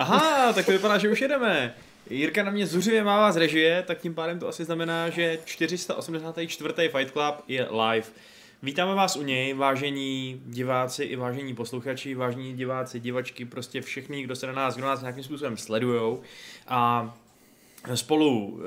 Aha, tak to vypadá, že už jedeme. Jirka na mě zuřivě mává z režie, tak tím pádem to asi znamená, že 484. Fight Club je live. Vítáme vás u něj, vážení diváci i vážení posluchači, vážení diváci, divačky, prostě všichni, kdo se na nás, kdo nás nějakým způsobem sledujou. A spolu,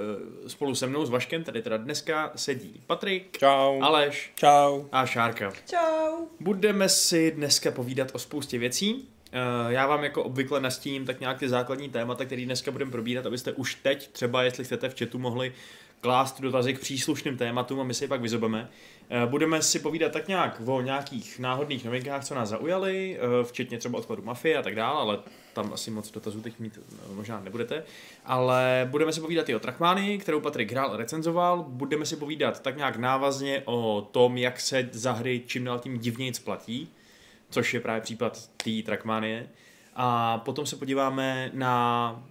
eh, spolu se mnou s Vaškem, tady teda dneska sedí Patrik, Čau. Aleš Čau. a Šárka. Čau. Budeme si dneska povídat o spoustě věcí. Eh, Já vám jako obvykle nastíním tak nějak ty základní témata, které dneska budeme probírat, abyste už teď, třeba jestli chcete v chatu, mohli klást dotazy k příslušným tématům a my si je pak vyzobeme. Eh, Budeme si povídat tak nějak o nějakých náhodných novinkách, co nás zaujaly, eh, včetně třeba odpadu mafie a tak dále, ale tam asi moc dotazů teď mít možná nebudete. Ale budeme si povídat i o Trackmany, kterou Patrik hrál a recenzoval. Budeme si povídat tak nějak návazně o tom, jak se za hry čím dál tím divněji platí, což je právě případ té Trackmanie. A potom se podíváme na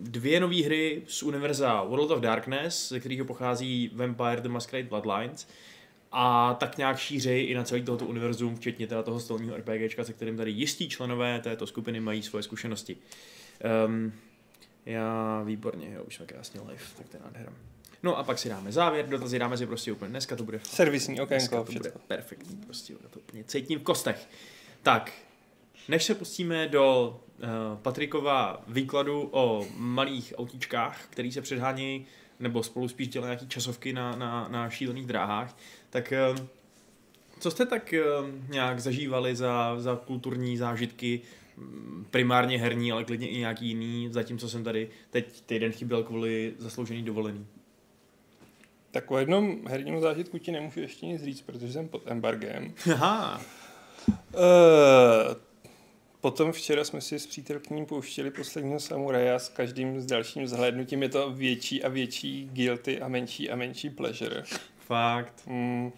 dvě nové hry z univerza World of Darkness, ze kterého pochází Vampire the Masquerade Bloodlines a tak nějak šířeji i na celý tohoto univerzum, včetně teda toho stolního RPGčka, se kterým tady jistí členové této skupiny mají svoje zkušenosti. Um, já výborně, jo, už jsme krásně live, tak to je nádhera. No a pak si dáme závěr, dotazy dáme si prostě úplně dneska, to bude. Servisní Dneska okénko, to bude perfektní, prostě to úplně cítím v kostech. Tak, než se pustíme do uh, Patrikova výkladu o malých autíčkách, který se předhánějí, nebo spolu spíš dělají nějaký časovky na, na, na šílených dráhách, tak uh, co jste tak uh, nějak zažívali za, za kulturní zážitky, mm, primárně herní, ale klidně i nějaký jiný, zatímco jsem tady teď týden chyběl kvůli zasloužený dovolený. Tak o jednom herním zážitku ti nemůžu ještě nic říct, protože jsem pod embargem. Aha, Uh, potom včera jsme si s přítelkyním pouštěli posledního samuraje a s každým s dalším zhlédnutím je to větší a větší guilty a menší a menší pleasure. fakt. Mm,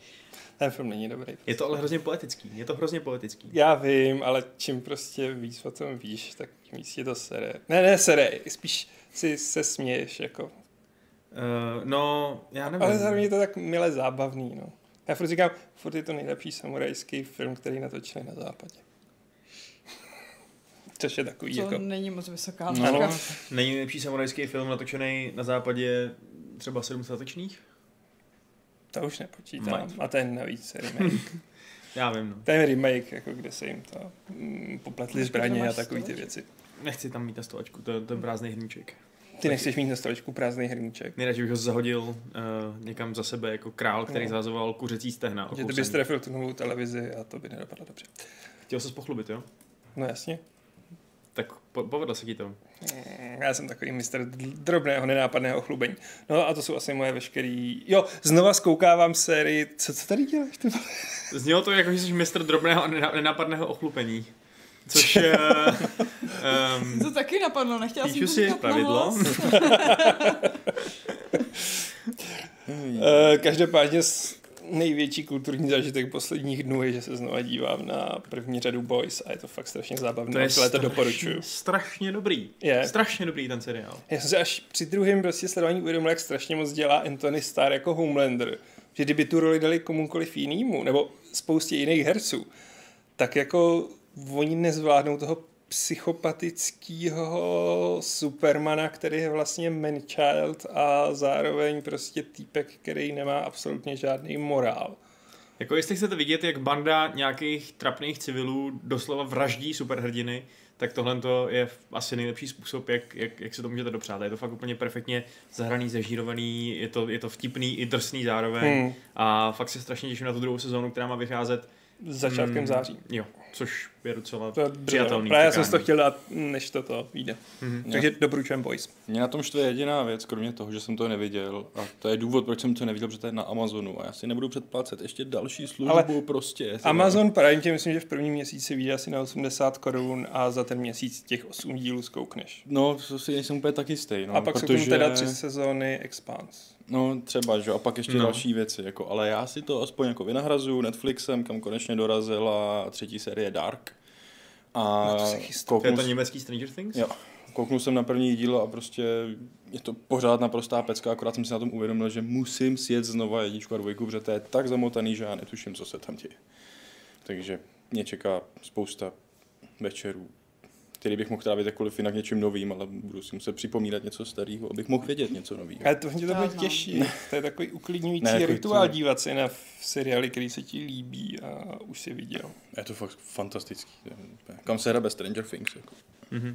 ten film není dobrý. Je to ale hrozně poetický. Je to hrozně poetický. Já vím, ale čím prostě víc o tom víš, tak tím víc je to sere. Ne, ne sere, spíš si se směješ, jako. Uh, no, já nevím. Ale zároveň je to tak milé zábavný, no. Já furt říkám, furt je to nejlepší samurajský film, který natočili na západě. Což je takový To jako... není moc vysoká No, no. není nejlepší samurajský film natočený na západě třeba sedm statečných? To už nepočítám. Might. A ten navíc remake. Já vím, no. ten remake, jako kde se jim to mm, popletly Počkej, zbraně a takové ty věci. Nechci tam mít na stolečku, to, to je prázdný hrníček. Ty nechceš mít na stolečku prázdný hrníček. Nejradši bych ho zahodil uh, někam za sebe jako král, který No. zahazoval kuřecí stehna. Že ty bys trefil tu novou televizi a to by nedopadlo dobře. Chtěl se pochlubit, jo? No jasně. Tak po- povedlo se ti to. Mm, Já jsem takový mistr drobného, nenápadného chlubení. No a to jsou asi moje veškerý... Jo, znova zkoukávám sérii... Co, co tady děláš? Ty? Znělo to jako, že jsi mistr drobného a nená- nenápadného ochlupení. Což je... um, To taky napadlo, nechtěla jsem to si říkat pravidlo. Eh, Každopádně největší kulturní zážitek posledních dnů je, že se znova dívám na první řadu Boys a je to fakt strašně zábavné. to je To, to strašně, doporučuju. strašně dobrý. Je. Strašně dobrý ten seriál. Já jsem se až při druhém prostě sledování uvědomil, jak strašně moc dělá Anthony Starr jako Homelander. Že kdyby tu roli dali komukoliv jinému, nebo spoustě jiných herců, tak jako oni nezvládnou toho psychopatického supermana, který je vlastně manchild a zároveň prostě týpek, který nemá absolutně žádný morál. Jako jestli chcete vidět, jak banda nějakých trapných civilů doslova vraždí superhrdiny, tak tohle je asi nejlepší způsob, jak, jak, jak se to můžete dopřát. Je to fakt úplně perfektně zahraný, zažírovaný, je to, je to vtipný i drsný zároveň Hmm. a fakt se strašně těším na tu druhou sezónu, která má vycházet začátkem mm, září. Jo, což je docela To je přijatelný. Právě já jsem si to chtěl dát, než toto vyjde. Mhm. Takže doporučujem Boys. Mě na tom štve jediná věc, kromě toho, že jsem to neviděl. A to je důvod, proč jsem to neviděl, protože to je na Amazonu. A já si nebudu předplácet ještě další službu Ale prostě. Amazon Prime tě myslím, že v prvním měsíci vyjde asi na 80 korun a za ten měsíc těch 8 dílů zkoukneš. No, to si nejsem úplně tak jistý. No, a pak jsou protože... tam teda tři sezóny Expanse. No, třeba, že? jo, A pak ještě No. další věci. Jako, ale já si to aspoň jako vynahrazu Netflixem, kam konečně dorazila třetí série Dark. A No, to se chystá. To je kouknu, to německý Stranger Things? Jo. kouknul jsem na první díl a prostě je to pořád naprostá pecka, akorát jsem si na tom uvědomil, že musím sjet znova jedničku a dvojku, protože to je tak zamotaný, že já netuším, co se tam děje. Takže mě čeká spousta večerů který bych mohl trávit jakkoliv jinak něčím novým, ale budu si muset připomínat něco starého, abych mohl vědět něco nového. Ale to mě to bude těžší. To je takový uklidňující Ne, rituál to- dívat se na seriály, který se ti líbí a už si viděl. Je to fakt fantastický. Kam se hrabe Stranger Things. Jako. Mhm.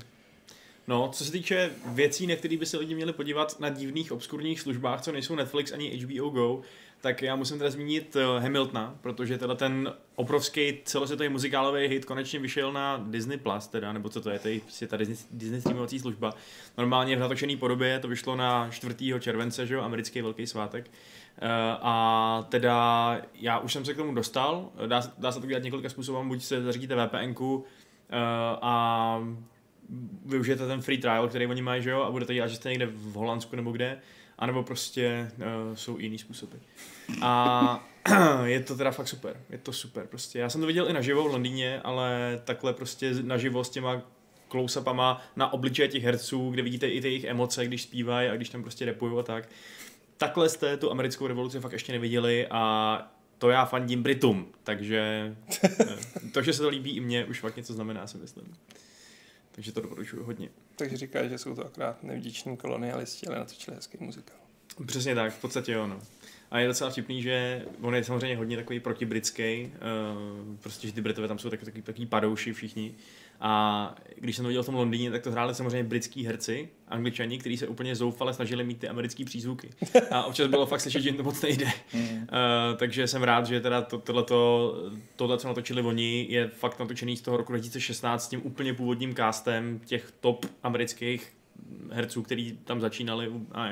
No, co se týče věcí, na které by se lidi měli podívat na divných obskurních službách, co nejsou Netflix ani HBO Go, tak já musím teda zmínit eh, Hamiltona, protože teda ten obrovský celosvětový muzikálový hit konečně vyšel na Disney Plus, teda, nebo co to je, to je prostě ta Disney, Disney streamovací služba. Normálně v natočené podobě to vyšlo na 4. července, že jo, americký velký svátek. Eh, A teda já už jsem se k tomu dostal, dá, dá se to dělat několika způsobů, buď se zařídíte VPNku eh, a využijete ten free trial, který oni mají, že jo, a budete dělat, že jste někde v Holandsku nebo kde, anebo prostě uh, jsou jiný způsoby. A je to teda fakt super, je to super prostě. Já jsem to viděl i naživo v Londýně, ale takhle prostě naživo s těma close-upama na obličeje těch herců, kde vidíte i ty jejich emoce, když zpívají a když tam prostě repují a tak. Takhle jste tu americkou revoluci fakt ještě neviděli a to já fandím Britům, takže eh, to, že se to líbí i mně, už fakt něco znamená, si myslím. Takže to doporučuji hodně. Takže říkáš, že jsou to akorát nevděční kolonialisti, ale natočili hezký muzikál. Přesně tak, v podstatě jo, no. A je docela vtipný, že on je samozřejmě hodně takový protibritský, uh, prostě, že ty Britové tam jsou takový, takový, takový padouši všichni. A když jsem to viděl v tom Londýně, tak to hráli samozřejmě britskí herci, angličani, kteří se úplně zoufale snažili mít ty americké přízvuky. A občas bylo fakt slyšet, že jim to moc nejde. Uh, takže jsem rád, že teda to, tohleto, tohle, co natočili oni, je fakt natočený z toho roku 2016 s tím úplně původním castem těch top amerických herců, který tam začínali a,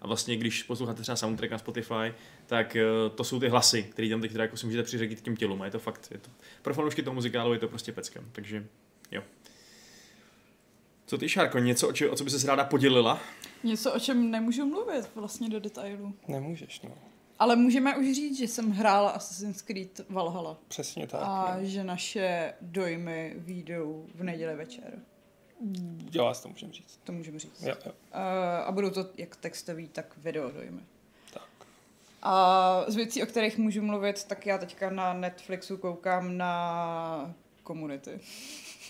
a vlastně když posloucháte třeba soundtrack na Spotify, tak eh, to jsou ty hlasy, které tam teď teda jako si můžete přiřadit k těm tělům a je to fakt, je to, pro fanoušky toho muzikálu je to prostě pecka, takže jo. Co ty, Šárko, něco, o, či, o co by se ráda podělila? Něco, o čem nemůžu mluvit vlastně do detailu. Nemůžeš, no. Ale můžeme už říct, že jsem hrála Assassin's Creed Valhalla. Přesně tak. A no. že naše dojmy výjdou v neděli večer. Jo, vás to můžeme říct. To můžeme říct. Jo, jo. Uh, a budou to jak textový, tak video dojmy. Tak. A z věcí, o kterých můžu mluvit, tak já teďka na Netflixu koukám na Community.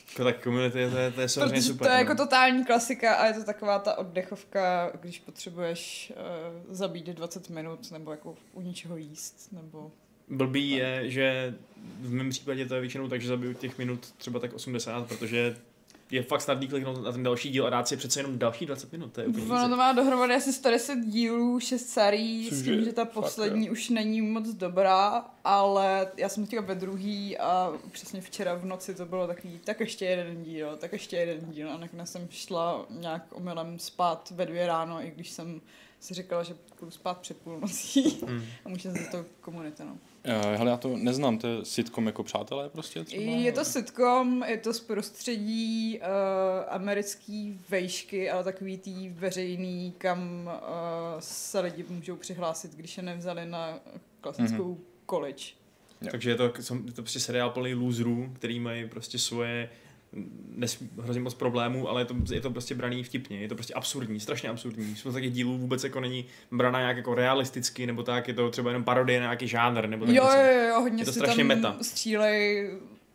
Jako tak komunity, to je, to je samozřejmě Protože super. to je no. jako totální klasika a je to taková ta oddechovka, když potřebuješ uh, zabít 20 minut nebo jako u něčeho jíst, nebo... Blbý je, že v mém případě to je většinou tak, že zabiju těch minut třeba tak 80, protože je fakt snadný kliknout na ten další díl a dát si přece jenom další 20 minut, to je úplně Ono to má dohromady asi 110 dílů, 6 sérií, s tím, že ta Fakt, poslední už není moc dobrá, ale já jsem teďka ve druhý a přesně včera v noci to bylo takový, tak ještě jeden díl, tak ještě jeden díl a nakonec jsem šla nějak omylem spát ve dvě ráno, i když jsem si říkala, že budu spát před půlnocí Hmm. a může za to komunita, no. Uh, hele, já to neznám, to je sitcom jako přátelé prostě třeba? Je to sitcom, je to z prostředí uh, americký vejšky, ale takový tý veřejný, kam uh, se lidi můžou přihlásit, když je nevzali na klasickou mm-hmm. college. Jo. Takže je to, je to prostě seriál plný loserů, který mají prostě svoje nes, hrozně moc problémů, ale je to, je to prostě braný vtipně, je to prostě absurdní, strašně absurdní. Jsou těch dílů vůbec jako není braná nějak jako realisticky, nebo tak, je to třeba jenom parodie na nějaký žánr, nebo tak Jo, něco. jo, jo, hodně Je to si strašně tam meta. střílej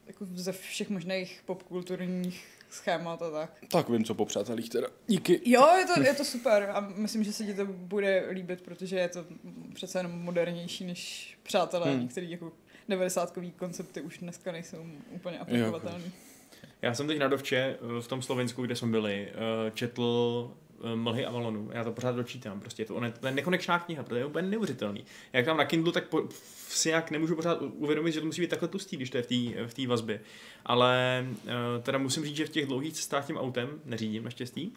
jako ze všech možných popkulturních schémat a tak. Tak vím, co po přátelích teda. Díky. Jo, je to, je to super a myslím, že se ti to bude líbit, protože je to přece jenom modernější než přátelé, Hmm. hmm. některý jako 90 koncepty už dneska nejsou úplně aplikovatelné. Já jsem teď na Dovče eh, v tom Slovensku, kde jsme byli, eh, četl eh, Mlhy Avalonu. Já to pořád dočítám. Prostě je to, on je, to je nekonečná kniha, protože je úplně neuvěřitelný. Jak tam na Kindle, tak po, si jak nemůžu pořád uvědomit, že to musí být takhle tlustý, když to je v té v vazbě. Ale teda musím říct, že v těch dlouhých cestách tím autem neřídím naštěstí.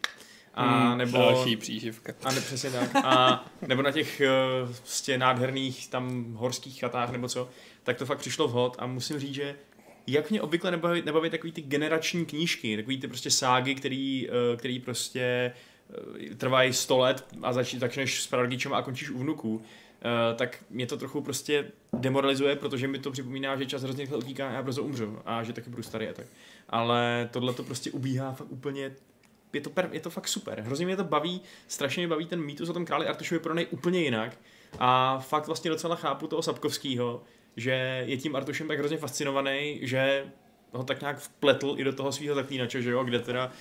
A Hmm, nebo... Další příživka. A ne, přesně tak. A nebo na těch prostě nádherných tam horských chatách nebo co, tak to fakt přišlo vhod a musím říct, že jak mě obvykle nebaví, nebaví takový ty generační knížky, takový ty prostě ságy, který, uh, který prostě uh, trvají 100 let a zač, začneš s prarodičem a končíš u vnuků, uh, tak mě to trochu prostě demoralizuje, protože mi to připomíná, že čas hrozně rychle utíká a já brzo umřu a že taky budu starý a tak. Ale tohle to prostě ubíhá fakt úplně je to, per, je to fakt super. Hrozně mě to baví, strašně mě baví ten mýtus o tom králi Artušovi pro něj úplně jinak. A fakt vlastně docela chápu toho Sapkovského, že je tím Artušem tak hrozně fascinovaný, že ho tak nějak vpletl i do toho svého zaklínače, že jo, kde teda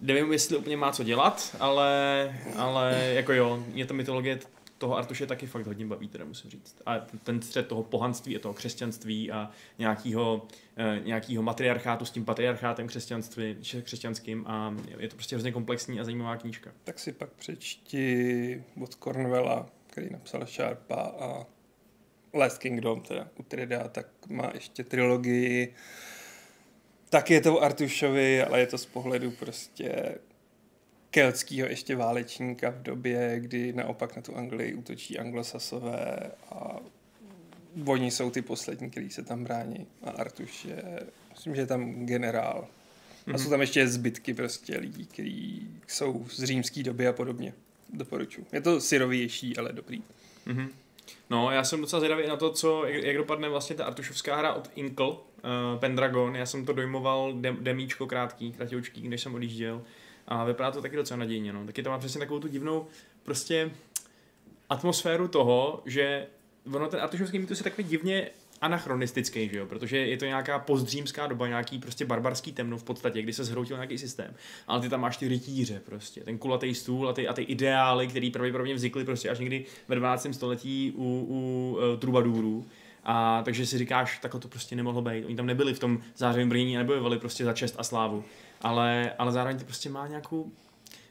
nevím, jestli úplně má co dělat, ale, ale jako jo, mě ta mytologie toho Artuše taky fakt hodně baví, teda musím říct. A ten střed toho pohanství a toho křesťanství a nějakýho, eh, nějakýho matriarchátu s tím patriarchátem křesťanství, křesťanským a je to prostě hrozně komplexní a zajímavá knížka. Tak si pak přečti od Cornwella, který napsal Sharpa a Last Kingdom, teda Utrida, tak má ještě trilogii. Tak je to o Artušovi, ale je to z pohledu prostě keltského ještě válečníka v době, kdy naopak na tu Anglii útočí anglosasové a oni jsou ty poslední, kteří se tam brání. A Artuš je, myslím, že je tam generál. A Mhm. jsou tam ještě zbytky prostě lidí, kteří jsou z římské doby a podobně. Doporučuji. Je to syrovější, ale dobrý. Mhm. No, já jsem docela zvědavý na to, co, jak, jak dopadne vlastně ta Artušovská hra od Inkle, uh, Pendragon. Já jsem to dojmoval dem, demíčko krátký, kratoučký, když jsem odjížděl. A vypadá to taky docela nadějně, no. Taky to má přesně takovou tu divnou prostě atmosféru toho, že ono ten Artušovský mýtus je takový divně anachronistický, že jo? protože je to nějaká pozdřímská doba, nějaký prostě barbarský temno v podstatě, kdy se zhroutil nějaký systém. Ale ty tam máš ty rytíře prostě, ten kulatý stůl a ty, a ty ideály, které pravděpodobně vznikly prostě až někdy ve 12. století u, u uh, trubadůrů. A takže si říkáš, takhle to prostě nemohlo být. Oni tam nebyli v tom zářivém brnění a nebojovali prostě za čest a slávu. Ale, ale zároveň to prostě má nějakou,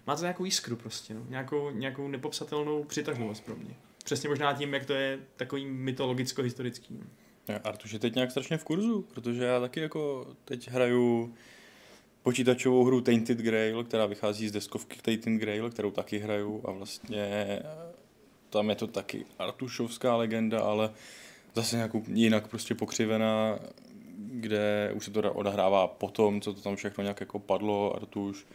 má to nějakou jiskru prostě, no. nějakou, nějakou nepopsatelnou přitažlivost pro mě. Přesně možná tím, jak to je takový mytologicko-historický. no. Artuš je teď nějak strašně v kurzu, protože já taky jako teď hraju počítačovou hru Tainted Grail, která vychází z deskovky Tainted Grail, kterou taky hraju a vlastně eh, tam je to taky Artušovská legenda, ale zase nějakou jinak prostě pokřivená, kde už se to odehrává potom, co to tam všechno nějak jako padlo, Artuš,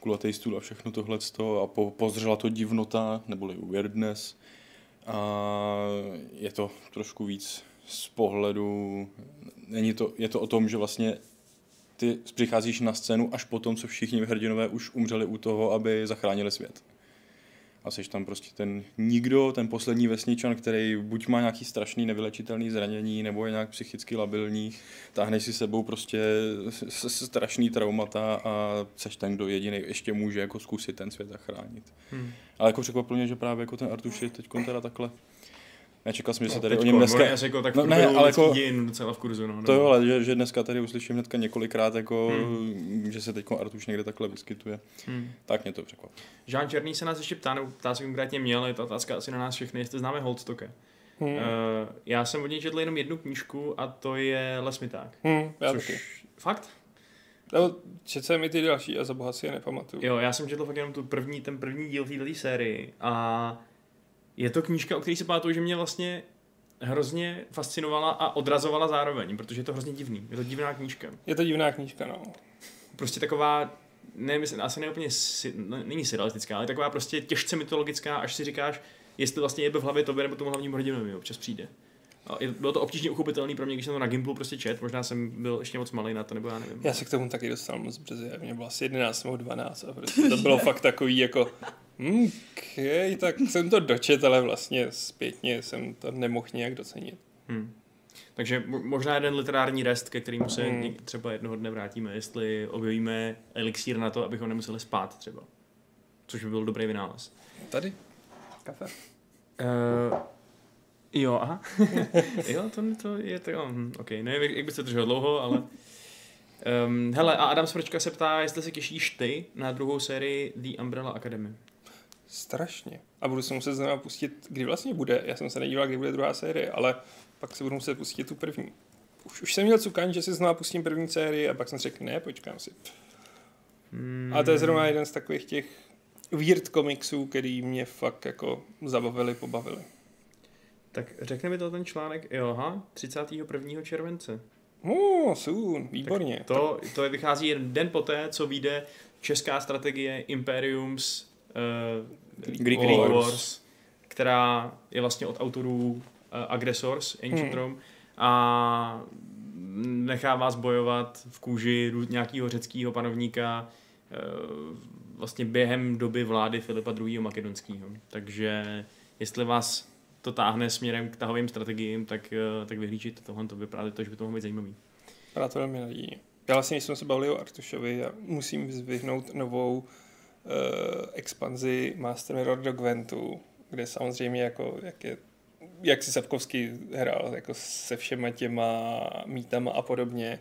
kulatý stůl a všechno tohleto a po, pozřela to divnota, neboli weirdness a je to trošku víc z pohledu, není to, je to o tom, že vlastně ty přicházíš na scénu až po tom, co všichni hrdinové už umřeli u toho, aby zachránili svět. A jsi tam prostě ten nikdo, ten poslední vesničan, který buď má nějaký strašný nevylečitelný zranění, nebo je nějak psychicky labilní, táhneš si sebou prostě strašný traumata a seš ten, kdo jediný ještě může jako zkusit ten svět zachránit. Hmm. Ale jako překvapilo mě, že právě jako ten Artuš je teď teda takhle. Nečekal jsem, že se tady Teďko, o něm dneska... no, jako tak No, no, ne, ale jako- dějin docela v kurzu. No, To nebo- jo, ale že, že dneska tady uslyším hnedka několikrát, jako, hmm. že se teď Artuš někde takhle vyskytuje, Hmm. tak mě to překvapilo. Žán Černý se nás ještě ptá, nebo ptá se konkrétně měl, je to otázka asi na nás všechny, jestli známe Holdstocke. Hmm. Uh, já jsem od něj četl jenom jednu knížku a to je Lesmiták. Hmm, já Což... taky. Fakt? Nebo četl jsem i ty další a za boha si je nepamatuju. Jo, já jsem četl fakt jenom tu první, ten první díl této sérii a je to knížka, o které si pamatuju, že mě vlastně hrozně fascinovala a odrazovala zároveň, protože je to hrozně divný. Je to divná knížka. Je to divná knížka, no. Prostě taková, ne, myslím, asi ne úplně, si, ne, není surrealistická, ale taková prostě těžce mytologická, až si říkáš, jestli vlastně je v hlavě tobě nebo tomu hlavnímu hrdinovi občas přijde. Bylo to obtížně uchopitelný pro mě, když jsem to na Gimplu prostě čet, možná jsem byl ještě moc malý na to, nebo já nevím. Já se k tomu taky dostal moc brzy. Mě bylo asi 11 nebo 12 a prostě to bylo fakt takový jako hm, okay, tak jsem to dočet, ale vlastně zpětně jsem to nemohl nějak docenit. Hmm. Takže mo- možná jeden literární rest, ke kterému se Hmm. hmm. třeba jednoho dne vrátíme, jestli objevíme elixír na to, abychom nemuseli spát třeba. Což by byl dobrý vynález. Tady? Kafe? Uh, jo, aha. jo, to, to je to, hm, ok, nevím, jak, by se držel dlouho, ale... Um, hele, a Adam Smrčka se ptá, jestli se těšíš ty na druhou sérii The Umbrella Academy. Strašně. A budu se muset znovu pustit, kdy vlastně bude. Já jsem se nedíval, kdy bude druhá série, ale pak se budu muset pustit tu první. Už, už jsem měl cukan, že si znovu pustím první sérii a pak jsem řekl, ne, počkám si. Hmm. A to je zrovna jeden z takových těch weird komiksů, který mě fakt jako zabavili, pobavili. Tak řekne mi to ten článek, jo, aha, 31. července. Oh, soon, výborně. To, to je, vychází jeden den poté, co vyjde česká strategie Imperiums uh, Greek Greek Wars. Wars. která je vlastně od autorů uh, Aggressors, Ancient Hmm. Rome, a nechá vás bojovat v kůži nějakého řeckého panovníka uh, vlastně během doby vlády Filipa II. Makedonského. Takže jestli vás to táhne směrem k tahovým strategiím, tak, uh, tak vyhlížíte tohle, to vypadá to, že by to mohlo být zajímavý. Vypadá to velmi nadějně. Já vlastně, jsme se bavili o Artušovi, já musím vyzvihnout novou uh, expanzi Master Mirror do Gwentu, kde samozřejmě jako, jak je jak si Sapkovský hrál jako se všema těma mítama a podobně,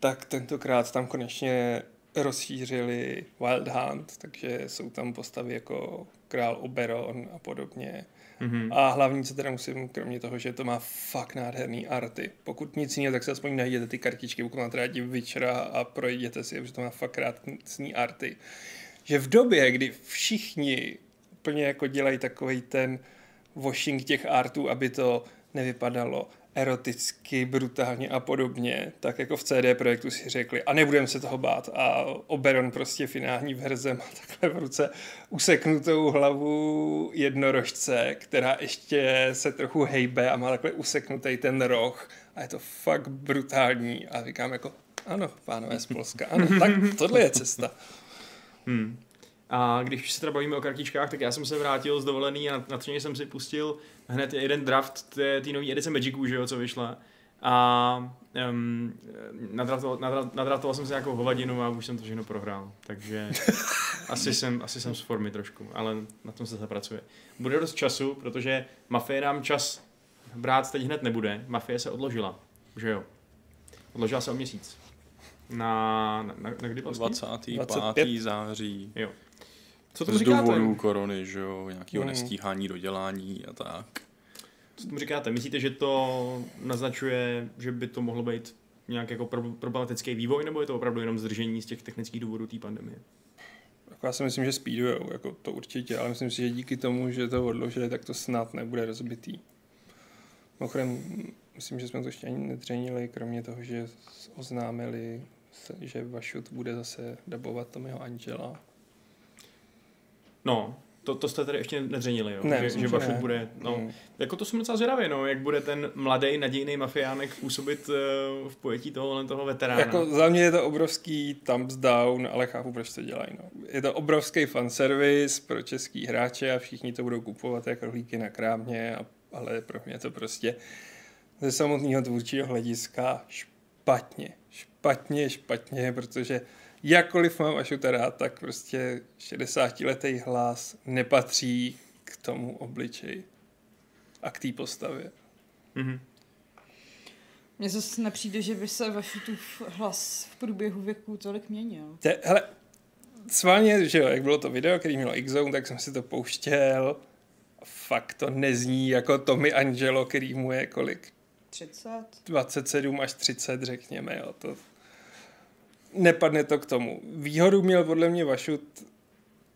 tak tentokrát tam konečně rozšířili Wild Hunt, takže jsou tam postavy jako král Oberon a podobně. Mm-hmm. A hlavní, co teda musím, kromě toho, že to má fakt nádherný arty. Pokud nic jiného, tak se aspoň najděte ty kartičky, pokud máte rádi Witchera a projděte si, protože to má fakt krásný arty. Že v době, kdy všichni úplně jako dělají takový ten washing těch artů, aby to nevypadalo eroticky, brutálně a podobně, tak jako v CD Projektu si řekli a nebudeme se toho bát a Oberon prostě finální verze má takhle v ruce useknutou hlavu jednorožce, která ještě se trochu hejbe a má takhle useknutý ten roh a je to fakt brutální a říkám jako ano, pánové z Polska, ano, tak tohle je cesta. Hmm. A když se teda bavíme o kartičkách, tak já jsem se vrátil z dovolený a na jsem si pustil hned jeden draft té nové edice Magicu, že jo, co vyšla. A um, nadraftoval, nadraftoval jsem si nějakou hovadinu a už jsem to všechno prohrál. Takže asi, jsem, asi jsem z formy trošku, ale na tom se zapracuje. Bude dost času, protože Mafie nám čas brát teď hned nebude. Mafie se odložila, že jo. Odložila se o měsíc. Na, na, na, na kdy vlastně? 25. 25. září. Jo. Co to z důvodu korony, že jo, nějakého mm. nestíhání dodělání a tak. Co tomu říkáte? Myslíte, že to naznačuje, že by to mohlo být nějak jako problematický vývoj, nebo je to opravdu jenom zdržení z těch technických důvodů té pandemie? Jako já si myslím, že speedujou, jako to určitě, ale myslím si, že díky tomu, že to odložili, tak to snad nebude rozbitý. Mimochodem, myslím, že jsme to ještě ani nedřenili, kromě toho, že oznámili, že Vašut bude zase dabovat Tomiho Angela No, to, to jste tady ještě nedřenili, jo? Ne, že, že Bašut bude, no, mm. jako to jsem docela zvědavý, no, jak bude ten mladý, nadějný mafiánek působit uh, v pojetí toho, toho veterána. Jako za mě je to obrovský thumbs down, ale chápu, proč to dělají, no. Je to obrovský fanservice pro český hráče a všichni to budou kupovat jako rohlíky na krámě, a, ale pro mě to prostě ze samotného tvůrčího hlediska špatně, špatně, špatně, protože jakkoliv mám Ašuta rád, tak prostě 60-letý hlas nepatří k tomu obličeji a k té postavě. Mm-hmm. Mně zase nepřijde, že by se tu hlas v průběhu věku tolik měnil. Te, hele, sválně, že jo, jak bylo to video, který mělo x tak jsem si to pouštěl. Fakt to nezní jako Tommy Angelo, který mu je kolik? 30? 27 až 30, řekněme, jo. To, nepadne to k tomu. Výhodu měl podle mě Vašut,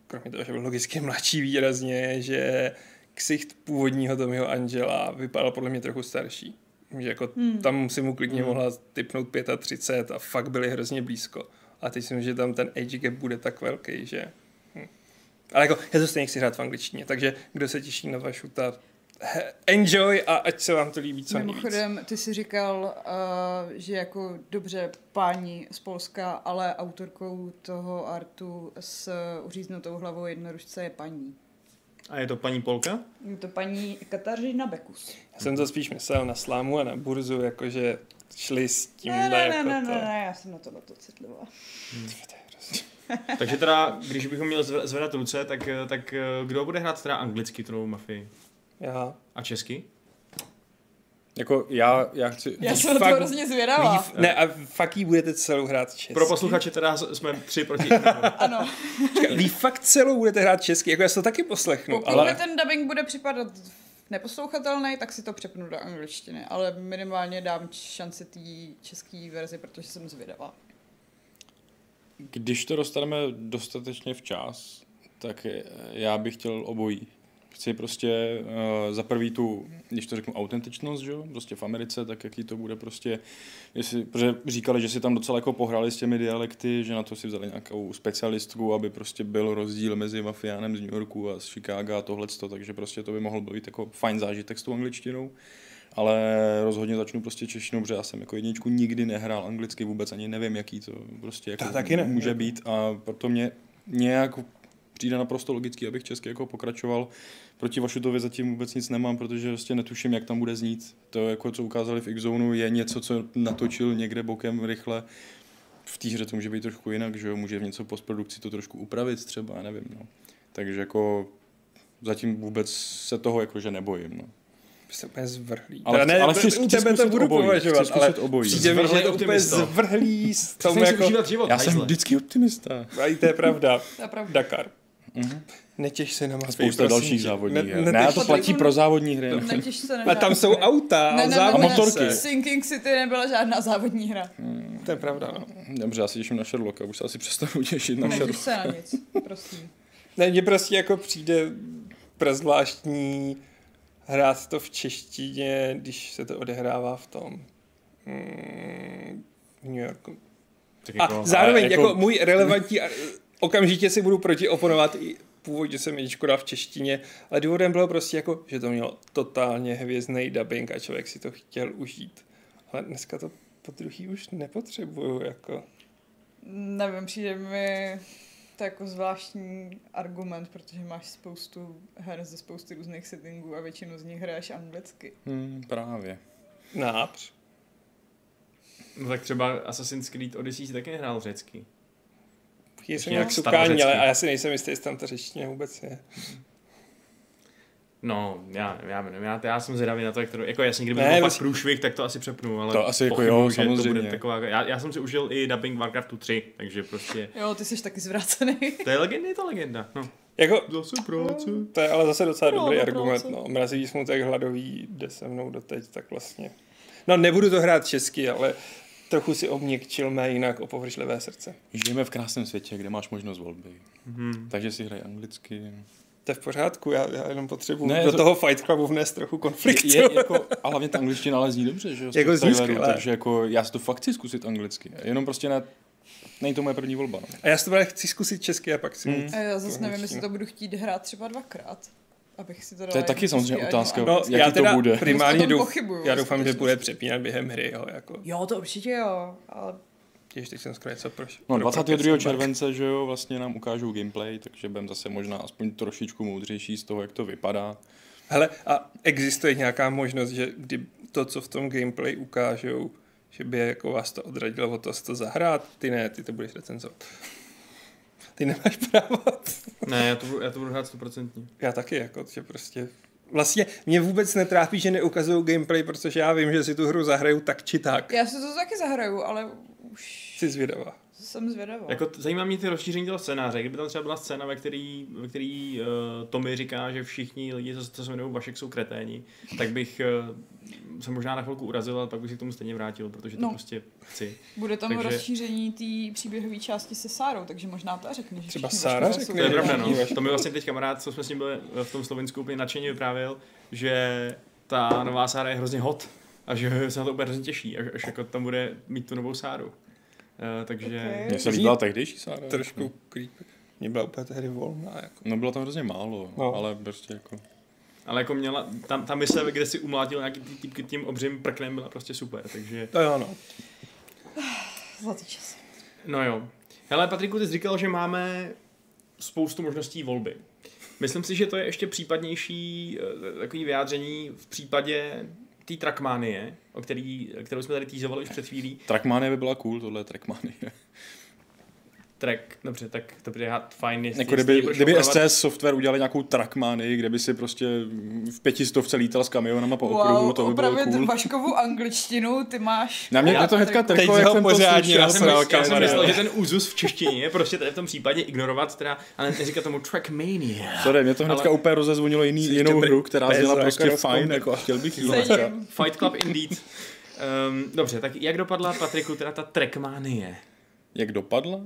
kromě toho, že byl logicky mladší výrazně, že ksicht původního Tomiho Angela vypadal podle mě trochu starší. Že jako hmm. tam si mu klidně hmm. mohla typnout 35 a fakt byli hrozně blízko. A teď si myslím, že tam ten age gap bude tak velký, že... Hm. Ale jako, já to stejně chci hrát v angličtině, takže kdo se těší na Vašuta, enjoy a ať se vám to líbí co Mimochodem, nejvíc. ty jsi říkal, uh, že jako dobře páni z Polska, ale autorkou toho artu s uříznutou hlavou jednoručce je paní. A je to paní Polka? Je to paní Katarzyna Bekus. Já jsem to spíš myslel na slámu a na burzu, jakože šli s tím ne, ne, jako ne, to... ne, ne, já jsem na to na to citlivá. Hmm. Takže teda, když bychom měli zvedat ruce, tak, tak kdo bude hrát teda anglicky tu novou mafii? Já. A česky? Jako já, já chci... Já jsem fakt, to hrozně zvědavá. ne, a fakt jí budete celou hrát česky? Pro posluchače teda jsme tři proti Ano. vy fakt celou budete hrát česky, jako já se to taky poslechnu. Pokud ale... ten dubbing bude připadat neposlouchatelný, tak si to přepnu do angličtiny, ale minimálně dám šanci té české verzi, protože jsem zvědavá. Když to dostaneme dostatečně včas, tak já bych chtěl obojí chci prostě uh, za prvý tu, když to řeknu, autentičnost, že jo? prostě v Americe, tak jaký to bude prostě, jestli, protože říkali, že si tam docela jako pohrali s těmi dialekty, že na to si vzali nějakou specialistku, aby prostě byl rozdíl mezi mafiánem z New Yorku a z Chicago a tohleto, takže prostě to by mohl být jako fajn zážitek s tou angličtinou ale rozhodně začnu prostě češtinou, protože já jsem jako jedničku nikdy nehrál anglicky vůbec, ani nevím, jaký to prostě jako to taky ne. může být a proto mě nějak přijde naprosto logický, abych česky jako pokračoval. Proti Vašutovi zatím vůbec nic nemám, protože prostě netuším, jak tam bude znít. To, jako co ukázali v X-Zone, je něco, co natočil někde bokem rychle. V té hře to může být trošku jinak, že jo? může v něco postprodukci to trošku upravit třeba, já nevím. No. Takže jako zatím vůbec se toho jakože nebojím. No. Jste úplně zvrhlý. Ale chci- ale chci- u chci tebe to zkusit budu obojí, považovat, chci ale zkusit obojí. přijde mi, že Zvrhlý je to úplně optimista. zvrhlý s tom Přestaň si jako... užívat život, Já jsem hajzle. vždycky optimista. A i to je pravda. To je pravda. Dakar. Mhm. Netěš se na mapě, Spousta prosím dalších závodních Ne- her. ne- Ne, netěš- to platí pro závodní hry. Netěš se na Ale tam jsou auta Ne, a ne, závodní ne, motorky. Sinking City nebyla žádná závodní hra. To je pravda, no. Dobře, já se těším na Sherlocka, už se asi přestanu těšit na Netěš Sherlocka. se na nic, prosím. Ne, mně prostě jako přijde prezvláštní hrát to v češtině, když se to odehrává v tom mm, v New Yorku. Tak A zároveň jako, jako- jako můj relevantní, okamžitě si budu proti oponovat i původně jsem jedničku dal v češtině, ale důvodem bylo prostě jako, že to mělo totálně hvězdný dubbing a člověk si to chtěl užít. Ale dneska to po druhý už nepotřebuju, jako. Nevím, přijde mi to jako zvláštní argument, protože máš spoustu her ze spousty různých settingů a většinu z nich hraješ anglicky. Hmm, právě. Nápř. No tak třeba Assassin's Creed Odyssey si taky nehrál řecky. Chvíli jsem nějak sukání, ale a já si nejsem jistý, jestli tam ta řečtina vůbec je. No, já já, nevím, já, já jsem zvědavý na to, jak to, jako jasně, kdyby Ne, to byl vlastně- fakt průšvih, tak to asi přepnu, ale To asi jako pochybuju, jo, že To samozřejmě. bude taková, já, já, jsem si užil i dubbing Warcraftu 3, takže prostě, Jo, ty jsi taky zvrácený. to je legenda, je to legenda, no. Jako, Zase práce. to je ale zase docela dobrý no, argument. práce. No. Mrazivý smutek hladový jde se mnou doteď, tak vlastně. No nebudu to hrát česky, ale trochu si obměkčil mé jinak opovršlivé srdce. Žijeme v krásném světě, kde máš možnost volby. Mhm. Takže si hraj anglicky. To je v pořádku, já, já jenom potřebuji Ne, do to- toho Fight Clubu vnést trochu konfliktu. Je, jako, a hlavně ta angličtina ale zní dobře, že jo? Jako zní takže jako já si to fakt chci zkusit anglicky. Jenom prostě ne, není to moje první volba. No. A já si to právě chci zkusit česky a pak si Hmm. A já zase nevím, jestli to budu chtít hrát třeba dvakrát. Abych si to dala To je taky samozřejmě otázka. No, jaký já to teda bude. primárně douf, pochybuju, já doufám, že bude přepínat během hry, jo, jako. Jo, to určitě jo, ale Těž teď jsem skoro něco proš. No, pro- 22. pro- července, že jo, vlastně nám ukážou gameplay, takže budeme zase možná aspoň trošičku moudřejší z toho, jak to vypadá. Hele, a existuje nějaká možnost, že kdy to, co v tom gameplay ukážou, že by jako vás to odradilo od toho to zahrát? Ty ne, ty to budeš recenzovat. Ty nemáš právo. Ne, já to, budu- já to budu hrát stoprocentně. Já taky, jako, že prostě... Vlastně mě vůbec netrápí, že neukazují gameplay, protože já vím, že si tu hru zahraju tak či tak. já si to taky zahraju, ale už Jsi zvědavá. Jsem zvědavá. Jako zajímá mě ty rozšíření toho scénáře, kdyby tam třeba byla scéna, ve který, ve který uh, Tommy říká, že všichni lidi, co, co se jmenují Vašek, jsou kreténi, tak bych uh, se možná na chvilku urazil, ale pak bych se k tomu stejně vrátil, protože to No. prostě chci. Bude tam Takže- rozšíření té příběhové části se Sárou, takže možná ta řekne, že Třeba všichni Sára řekne, jsou To je pravda, no. To mi vlastně teď kamarád, co jsme s ním byli v tom Slovensku úplně nadšeně vyprávěl, že ta nová Sára je hrozně hot a že se na to úplně hrozně těší, až, až jako tam bude mít tu novou Sáru. Uh, takže... Ok. Mně se líbila tehdejší Sára. Trošku creepy. Mě byla úplně tehdy volná, jako. No bylo tam hrozně málo, No. ale prostě jako... Ale jako měla, tam, ta mise, kde si umlátil nějaký ty týpky tím obřím prknem, byla prostě super, takže... To jo, no. Zlatý čas. No jo. Hele, Patriku, ty jsi říkal, že máme spoustu možností volby. Myslím si, že to je ještě případnější eh, takový vyjádření v případě té Trackmanie, o který, kterou jsme tady týzovali už před chvílí. Trackmania by byla cool, tohle je Trackmania. Track, dobře, tak to bude hát fajn. Jestli, Jako jestli kdyby, budeš kdyby SCS software udělali nějakou Trackmanii, kde by si prostě v pětistovce lítal s kamionama po okruhu, Wow, to by bylo cool. Vaškovou angličtinu, ty máš... Na mě Já to hnedka Teď jak jsem to pořádně slyšel. Já jsem, já jsem myslel, že ten úzus v češtině je prostě tady v tom případě ignorovat, teda, ale neříkat tomu Trackmania. Sorry, mě to hnedka Ale- úplně rozezvonilo jiný, jinou hru, která zněla jako prostě fajn, jako a chtěl bych jí. Fight Club indeed. Um, dobře, tak jak dopadla Patriku teda ta Trackmanie? Jak dopadla?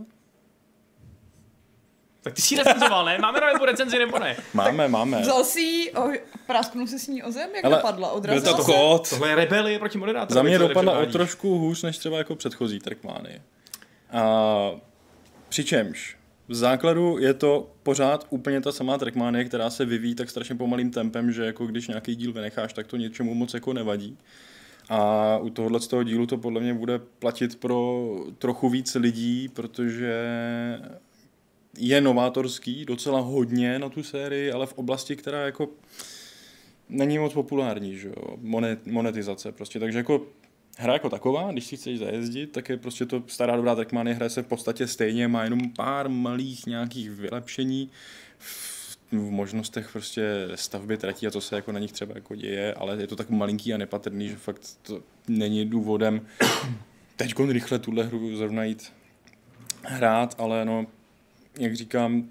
Tak ty si ji recenzoval, ne? Máme na webu recenzi nebo ne? Máme, máme. Vzal si ji, o, prasknul si s ní o zem, jak Ale dopadla? Byl Odrazila to se? kód. Tohle je rebelie proti moderátorovi. Za mě dopadla o trošku hůř než třeba jako předchozí Trackmany. A přičemž v základu je to pořád úplně ta samá Trackmania, která se vyvíjí tak strašně pomalým tempem, že jako když nějaký díl vynecháš, tak to něčemu moc jako nevadí. A u tohohle z toho dílu to podle mě bude platit pro trochu víc lidí, protože je novátorský, docela hodně na tu sérii, ale v oblasti, která jako není moc populární, že jo, Monet, monetizace prostě, takže jako hra jako taková, když si chceš zajezdit, tak je prostě to stará dobrá Trackmania hraje se v podstatě stejně, má jenom pár malých nějakých vylepšení v, v možnostech prostě stavby tratí a to se jako na nich třeba jako děje, ale je to tak malinký a nepatrný, že fakt to není důvodem teď rychle tuhle hru zrovna jít hrát, ale no, jak říkám,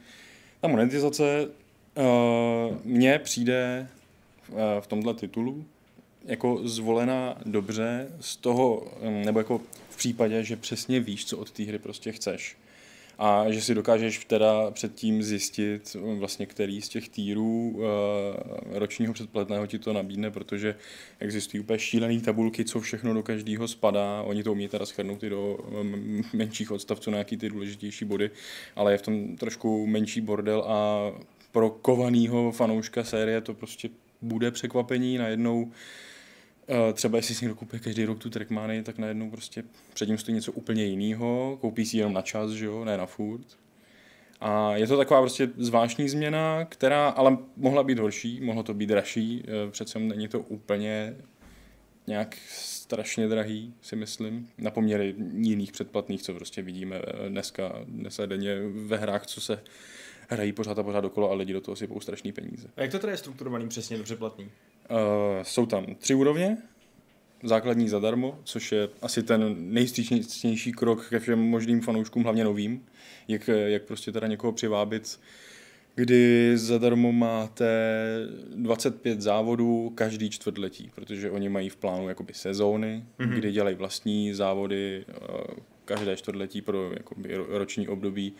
ta monetizace uh, mně přijde uh, v tomhle titulu jako zvolená dobře z toho, nebo jako v případě, že přesně víš, co od té hry prostě chceš. A že si dokážeš teda předtím zjistit, vlastně který z těch týrů e, ročního předplatného ti to nabídne, protože existují úplně šílené tabulky, co všechno do každého spadá. Oni to umí teda schrnout i do menších odstavců na nějaký ty důležitější body, ale je v tom trošku menší bordel a pro kovanýho fanouška série to prostě bude překvapení najednou Eh, třeba jestli si někdo koupí každý rok tu Trackmany, tak najednou prostě předtím stojí něco úplně jiného, koupí si jenom na čas, že jo, ne na furt. A je to taková prostě zvláštní změna, která ale mohla být horší, mohlo to být dražší, eh, přece není to úplně nějak strašně drahý, si myslím, na poměry jiných předplatných, co prostě vidíme eh, dneska, dneska denně ve hrách, co se hrají pořád a pořád okolo a lidi do toho sypou strašný peníze. A jak to tedy je strukturovaný přesně do předplatný? Uh, jsou tam tři úrovně, základní zadarmo, což je asi ten nejstříčnější krok ke všem možným fanouškům, hlavně novým, jak, jak prostě teda někoho přivábit, kdy zadarmo máte 25 závodů každý čtvrtletí, protože oni mají v plánu jakoby sezóny, mm-hmm. kdy dělají vlastní závody uh, každé čtvrtletí pro jakoby roční období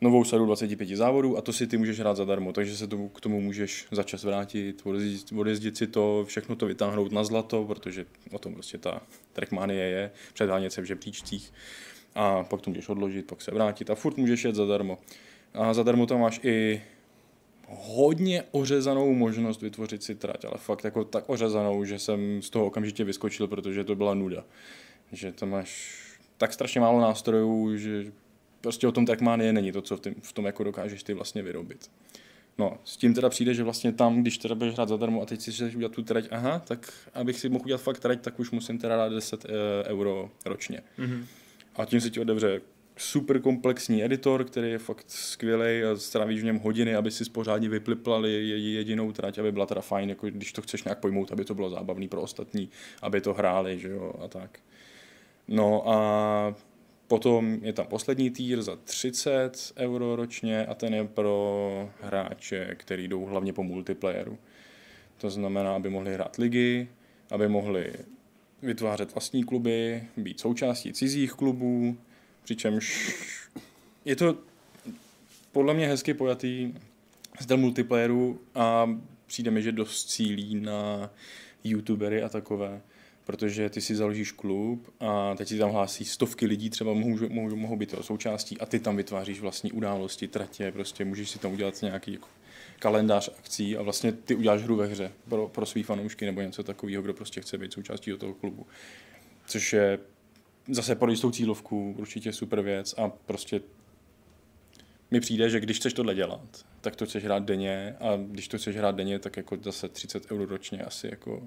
novou sadu 25 závodů a to si ty můžeš hrát zadarmo, takže se tomu, k tomu můžeš za čas vrátit, odjezdit, odjezdit si to, všechno to vytáhnout na zlato, protože o tom prostě ta trackmanie je, předhánět se v žebříčcích a pak to můžeš odložit, pak se vrátit a furt můžeš jet zadarmo. A zadarmo tam máš i hodně ořezanou možnost vytvořit si trať, ale fakt jako tak ořezanou, že jsem z toho okamžitě vyskočil, protože to byla nuda. Že tam máš tak strašně málo nástrojů, že prostě o tom Trackmania není to, co v, tým, v tom jako dokážeš ty vlastně vyrobit. No, s tím teda přijde, že vlastně tam, když teda budeš hrát zadarmo a teď si chceš udělat tu trať, aha, tak abych si mohl udělat fakt trať, tak už musím teda dát 10 e, euro ročně. Mm-hmm. A tím se ti otevře super komplexní editor, který je fakt skvělý a strávíš v něm hodiny, aby si pořádně vypliplali jedinou trať, aby byla teda fajn, jako když to chceš nějak pojmout, aby to bylo zábavný pro ostatní, aby to hráli, že jo, a tak. No a Potom je tam poslední týr za 30 euro ročně a ten je pro hráče, který jdou hlavně po multiplayeru. To znamená, aby mohli hrát ligy, aby mohli vytvářet vlastní kluby, být součástí cizích klubů, přičemž je to podle mě hezky pojatý styl multiplayeru a přijde mi, že dost cílí na youtubery a takové protože ty si založíš klub a teď si tam hlásí stovky lidí, třeba mohou, mohou, mohou být součástí a ty tam vytváříš vlastní události, tratě, prostě můžeš si tam udělat nějaký jako kalendář akcí a vlastně ty uděláš hru ve hře pro, pro svý fanoušky nebo něco takového, kdo prostě chce být součástí do toho klubu. Což je zase pro jistou cílovku určitě super věc a prostě mi přijde, že když chceš tohle dělat, tak to chceš hrát denně a když to chceš hrát denně, tak jako zase 30 euro ročně asi jako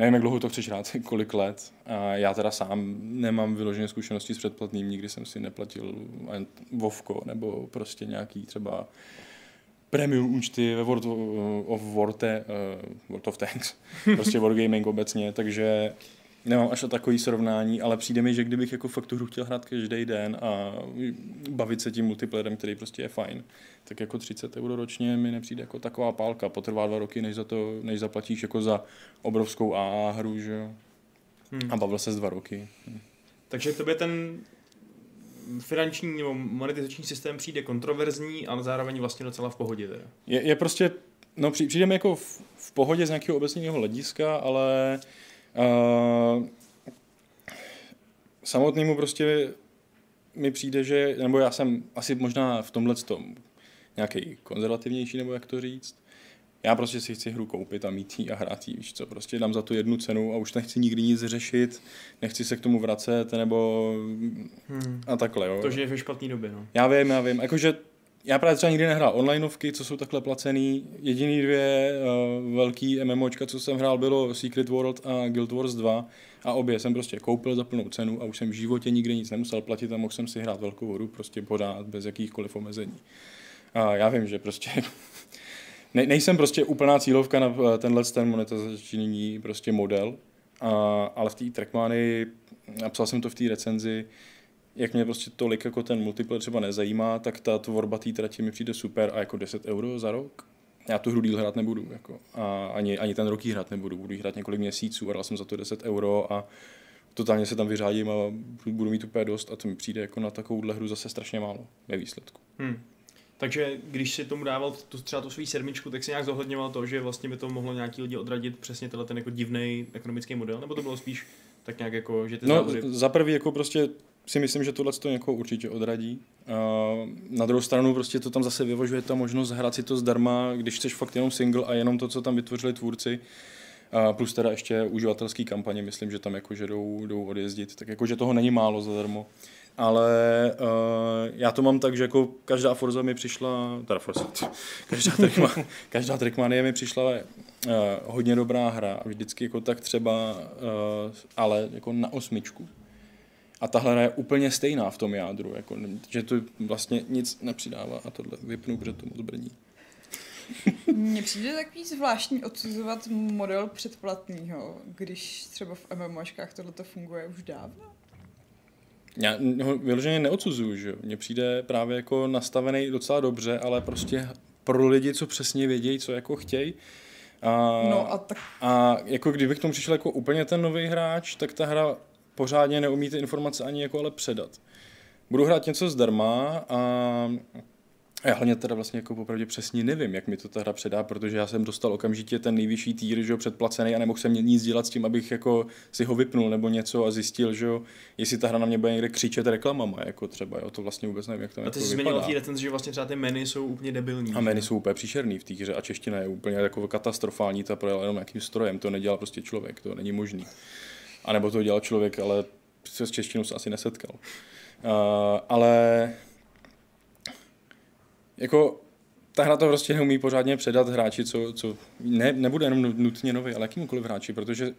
nevím, jak dlouho to chceš hrát, kolik let. A já teda sám nemám vyložené zkušenosti s předplatným, nikdy jsem si neplatil Vovko nebo prostě nějaký třeba premium účty ve World of Warte, uh, World of Tanks, prostě Wargaming obecně, takže nemám až takový srovnání, ale přijde mi, že kdybych jako fakt tu hru chtěl hrát každý den a bavit se tím multiplayerem, který prostě je fajn, tak jako 30 euro ročně mi nepřijde jako taková pálka. Potrvá dva roky, než, za to, než zaplatíš jako za obrovskou AA hru, že jo. Hmm. A bavil se z dva roky. Hmm. Takže tobě ten finanční nebo monetizační systém přijde kontroverzní, ale zároveň vlastně docela v pohodě. Teda. Je, je prostě, no přijde mi jako v, v pohodě z nějakého obecného hlediska, ale uh, samotnému prostě mi přijde, že, nebo já jsem asi možná v tomhle tom nějaký konzervativnější, nebo jak to říct, Já prostě si chci hru koupit a mít ji a hrát ji, víš co, prostě dám za to jednu cenu a už nechci nikdy nic řešit, nechci se k tomu vracet, nebo Hmm. a takhle, jo. To, že je ve špatné době, no. Já vím, já vím, jakože já právě třeba nikdy nehrál onlineovky, co jsou takhle placený. Jediný dvě uh, velký MMOčka, co jsem hrál, bylo Secret World a Guild Wars 2 a obě jsem prostě koupil za plnou cenu a už jsem v životě nikdy nic nemusel platit a mohl jsem si hrát velkou hru prostě pořád bez jakýchkoliv omezení. A já vím, že prostě ne, nejsem prostě úplná cílovka na eh, tenhle ten monetizační prostě model, a, ale v té Trackmany, napsal jsem to v té recenzi, jak mě prostě tolik jako ten multiplayer třeba nezajímá, tak ta tvorba té trati mi přijde super a jako 10 euro za rok. Já tu hru díl hrát nebudu, jako, a ani, ani ten rok hrát nebudu, budu hrát několik měsíců a dal jsem za to 10 euro a totálně se tam vyřádím a budu mít úplně dost a to mi přijde jako na takovouhle hru zase strašně málo ve výsledku. Hmm. Takže když si tomu dával tu, třeba tu svou sedmičku, tak si nějak zohledňoval to, že vlastně by to mohlo nějaký lidi odradit přesně tenhle ten jako divný ekonomický model, nebo to bylo spíš tak nějak jako, že ty No, závody... za prvý jako prostě si myslím, že tohle to někoho určitě odradí. Na druhou stranu prostě to tam zase vyvožuje ta možnost hrát si to zdarma, když chceš fakt jenom single a jenom to, co tam vytvořili tvůrci. Plus teda ještě uživatelský kampaně, myslím, že tam jakože jdou, jdou odjezdit, tak jakože toho není málo zadarmo. Ale uh, já to mám tak, že jako každá Forza mi přišla, teda Forza, každá, trackma, každá Trackmania mi přišla uh, hodně dobrá hra a vždycky jako tak třeba, uh, ale jako na osmičku. A tahle hra je úplně stejná v tom jádru, jako, že to vlastně nic nepřidává a tohle vypnu, protože to moc brní. Mně přijde takový zvláštní odsuzovat model předplatného, když třeba v MMOčkách tohle to funguje už dávno. Já ho vyloženě neodsuzuju, že jo. Mně přijde právě jako nastavený docela dobře, ale prostě pro lidi, co přesně vědějí, co jako chtějí. A, No a tak a jako kdybych k tomu přišel jako úplně ten nový hráč, tak ta hra pořádně neumí ty informace ani jako ale předat. Budu hrát něco zdarma a já hlavně teda vlastně jako popravdě přesně nevím, jak mi to ta hra předá, protože já jsem dostal okamžitě ten nejvyšší týr, že jo, předplacený a nemohl jsem nic dělat s tím, abych jako si ho vypnul nebo něco a zjistil, že jo, jestli ta hra na mě bude někde křičet reklamama, jako třeba, jo, to vlastně vůbec nevím, jak to A ty jako jsi té recenzi, že vlastně třeba ty menu jsou úplně debilní. A menu jsou úplně příšerný v té hře a čeština je úplně jako katastrofální, ta projela jenom nějakým strojem, to nedělal prostě člověk, to není možný. A nebo to dělal člověk, ale se s češtinou se asi nesetkal. Uh, ale jako ta hra to prostě neumí pořádně předat hráči, co, co ne, nebude jenom nutně nový, ale jakýmkoliv hráči, protože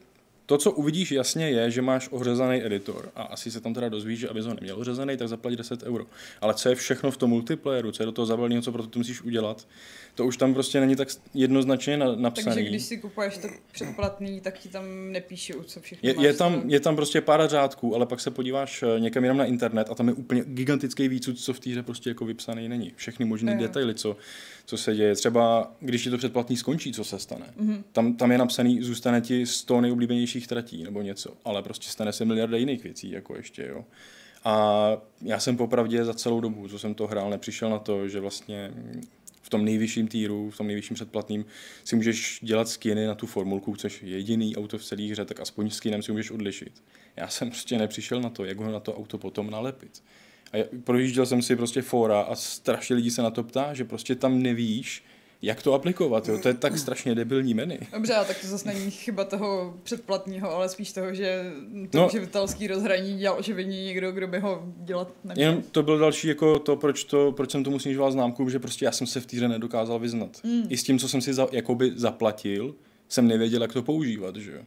to, co uvidíš jasně, je, že máš ořezaný editor a asi se tam teda dozvíš, že abys ho neměl ořezaný, tak zaplať 10 euro. Ale co je všechno v tom multiplayeru, co je do toho zabalného, co pro to musíš udělat, to už tam prostě není tak jednoznačně na, napsaný. takže když si kupuješ to předplatný, tak ti tam nepíšou, co všechno Je, máš je, tam, je tam prostě pár řádků, ale pak se podíváš eh, někam jenom na internet a tam je úplně gigantický výcud, co v té hře prostě jako vypsaný není. Všechny možné detaily, co, co se děje. Třeba když ti to předplatný skončí, co se stane. Mhm. Mm-hmm. Tam, tam je napsaný, zůstane ti 100 nejoblíbenějších tratí nebo něco, ale prostě stane se miliarda jiných věcí, jako ještě, jo. A já jsem popravdě za celou dobu, co jsem to hrál, nepřišel na to, že vlastně v tom nejvyšším týru, v tom nejvyšším předplatným si můžeš dělat skiny na tu formulku, což je jediný auto v celé hře, tak aspoň skinem si můžeš odlišit. Já jsem prostě nepřišel na to, jak ho na to auto potom nalepit. A já- projížděl jsem si prostě fora a strašně lidí se na to ptá, že prostě tam nevíš, jak to aplikovat. Jo? To je tak strašně debilní menu. Dobře, a tak to zase není chyba toho předplatného, ale spíš toho, že to No. živitelský rozhraní dělal očividně někdo, kdo by ho dělat neměl. Jenom to byl další jako to, proč, to, proč jsem tomu snižoval známku, že prostě já jsem se v té hře nedokázal vyznat. Mm. I s tím, co jsem si za, jakoby zaplatil, jsem nevěděl, jak to používat, že jo.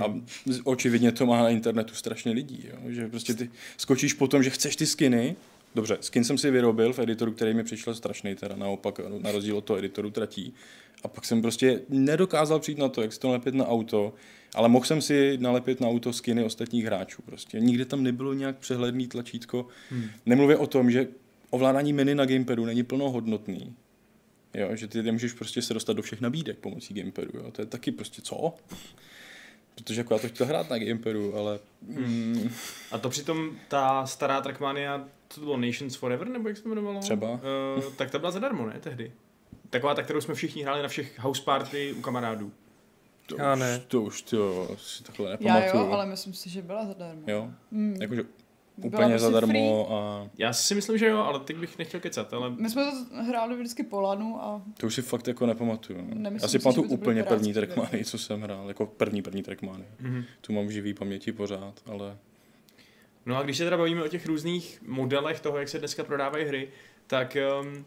A z- očividně to má na internetu strašně lidí, jo? že prostě ty skočíš po tom, že chceš ty skiny, dobře, skin jsem si vyrobil v editoru, který mi přišel strašný, teda naopak, na rozdíl od toho editoru tratí. A pak jsem prostě nedokázal přijít na to, jak si to nalepit na auto, ale mohl jsem si nalepit na auto skiny ostatních hráčů. Prostě nikde tam nebylo nějak přehledný tlačítko. Hmm. Nemluvě o tom, že ovládání menu na gamepadu není plnohodnotný. Jo, že ty nemůžeš prostě se dostat do všech nabídek pomocí gamepadu. Jo. To je taky prostě co? Protože jako já to chtěl hrát na gamepadu, ale mm, A to přitom ta stará Trackmania, co to bylo Nations Forever, nebo jak se to jmenovalo? Třeba. Uh, tak ta byla zadarmo, ne, tehdy? Taková ta, kterou jsme všichni hráli na všech house party u kamarádů. to, Já už, ne. to už to si takhle Já nepamatuju. jo, ale myslím si, že byla zadarmo. jo? Mm. Jakože úplně prostě zadarmo a Já si myslím, že jo, ale teď bych nechtěl kecat, ale My jsme to hráli vždycky po lanu a to už si fakt jako nepamatuju. no. Já si, pamatuju úplně první verze. co jsem hrál, jako první první Trackmany. Mhm. Tu mám v živý paměti pořád, ale No a když se teda bavíme o těch různých modelech toho, jak se dneska prodávají hry, tak um,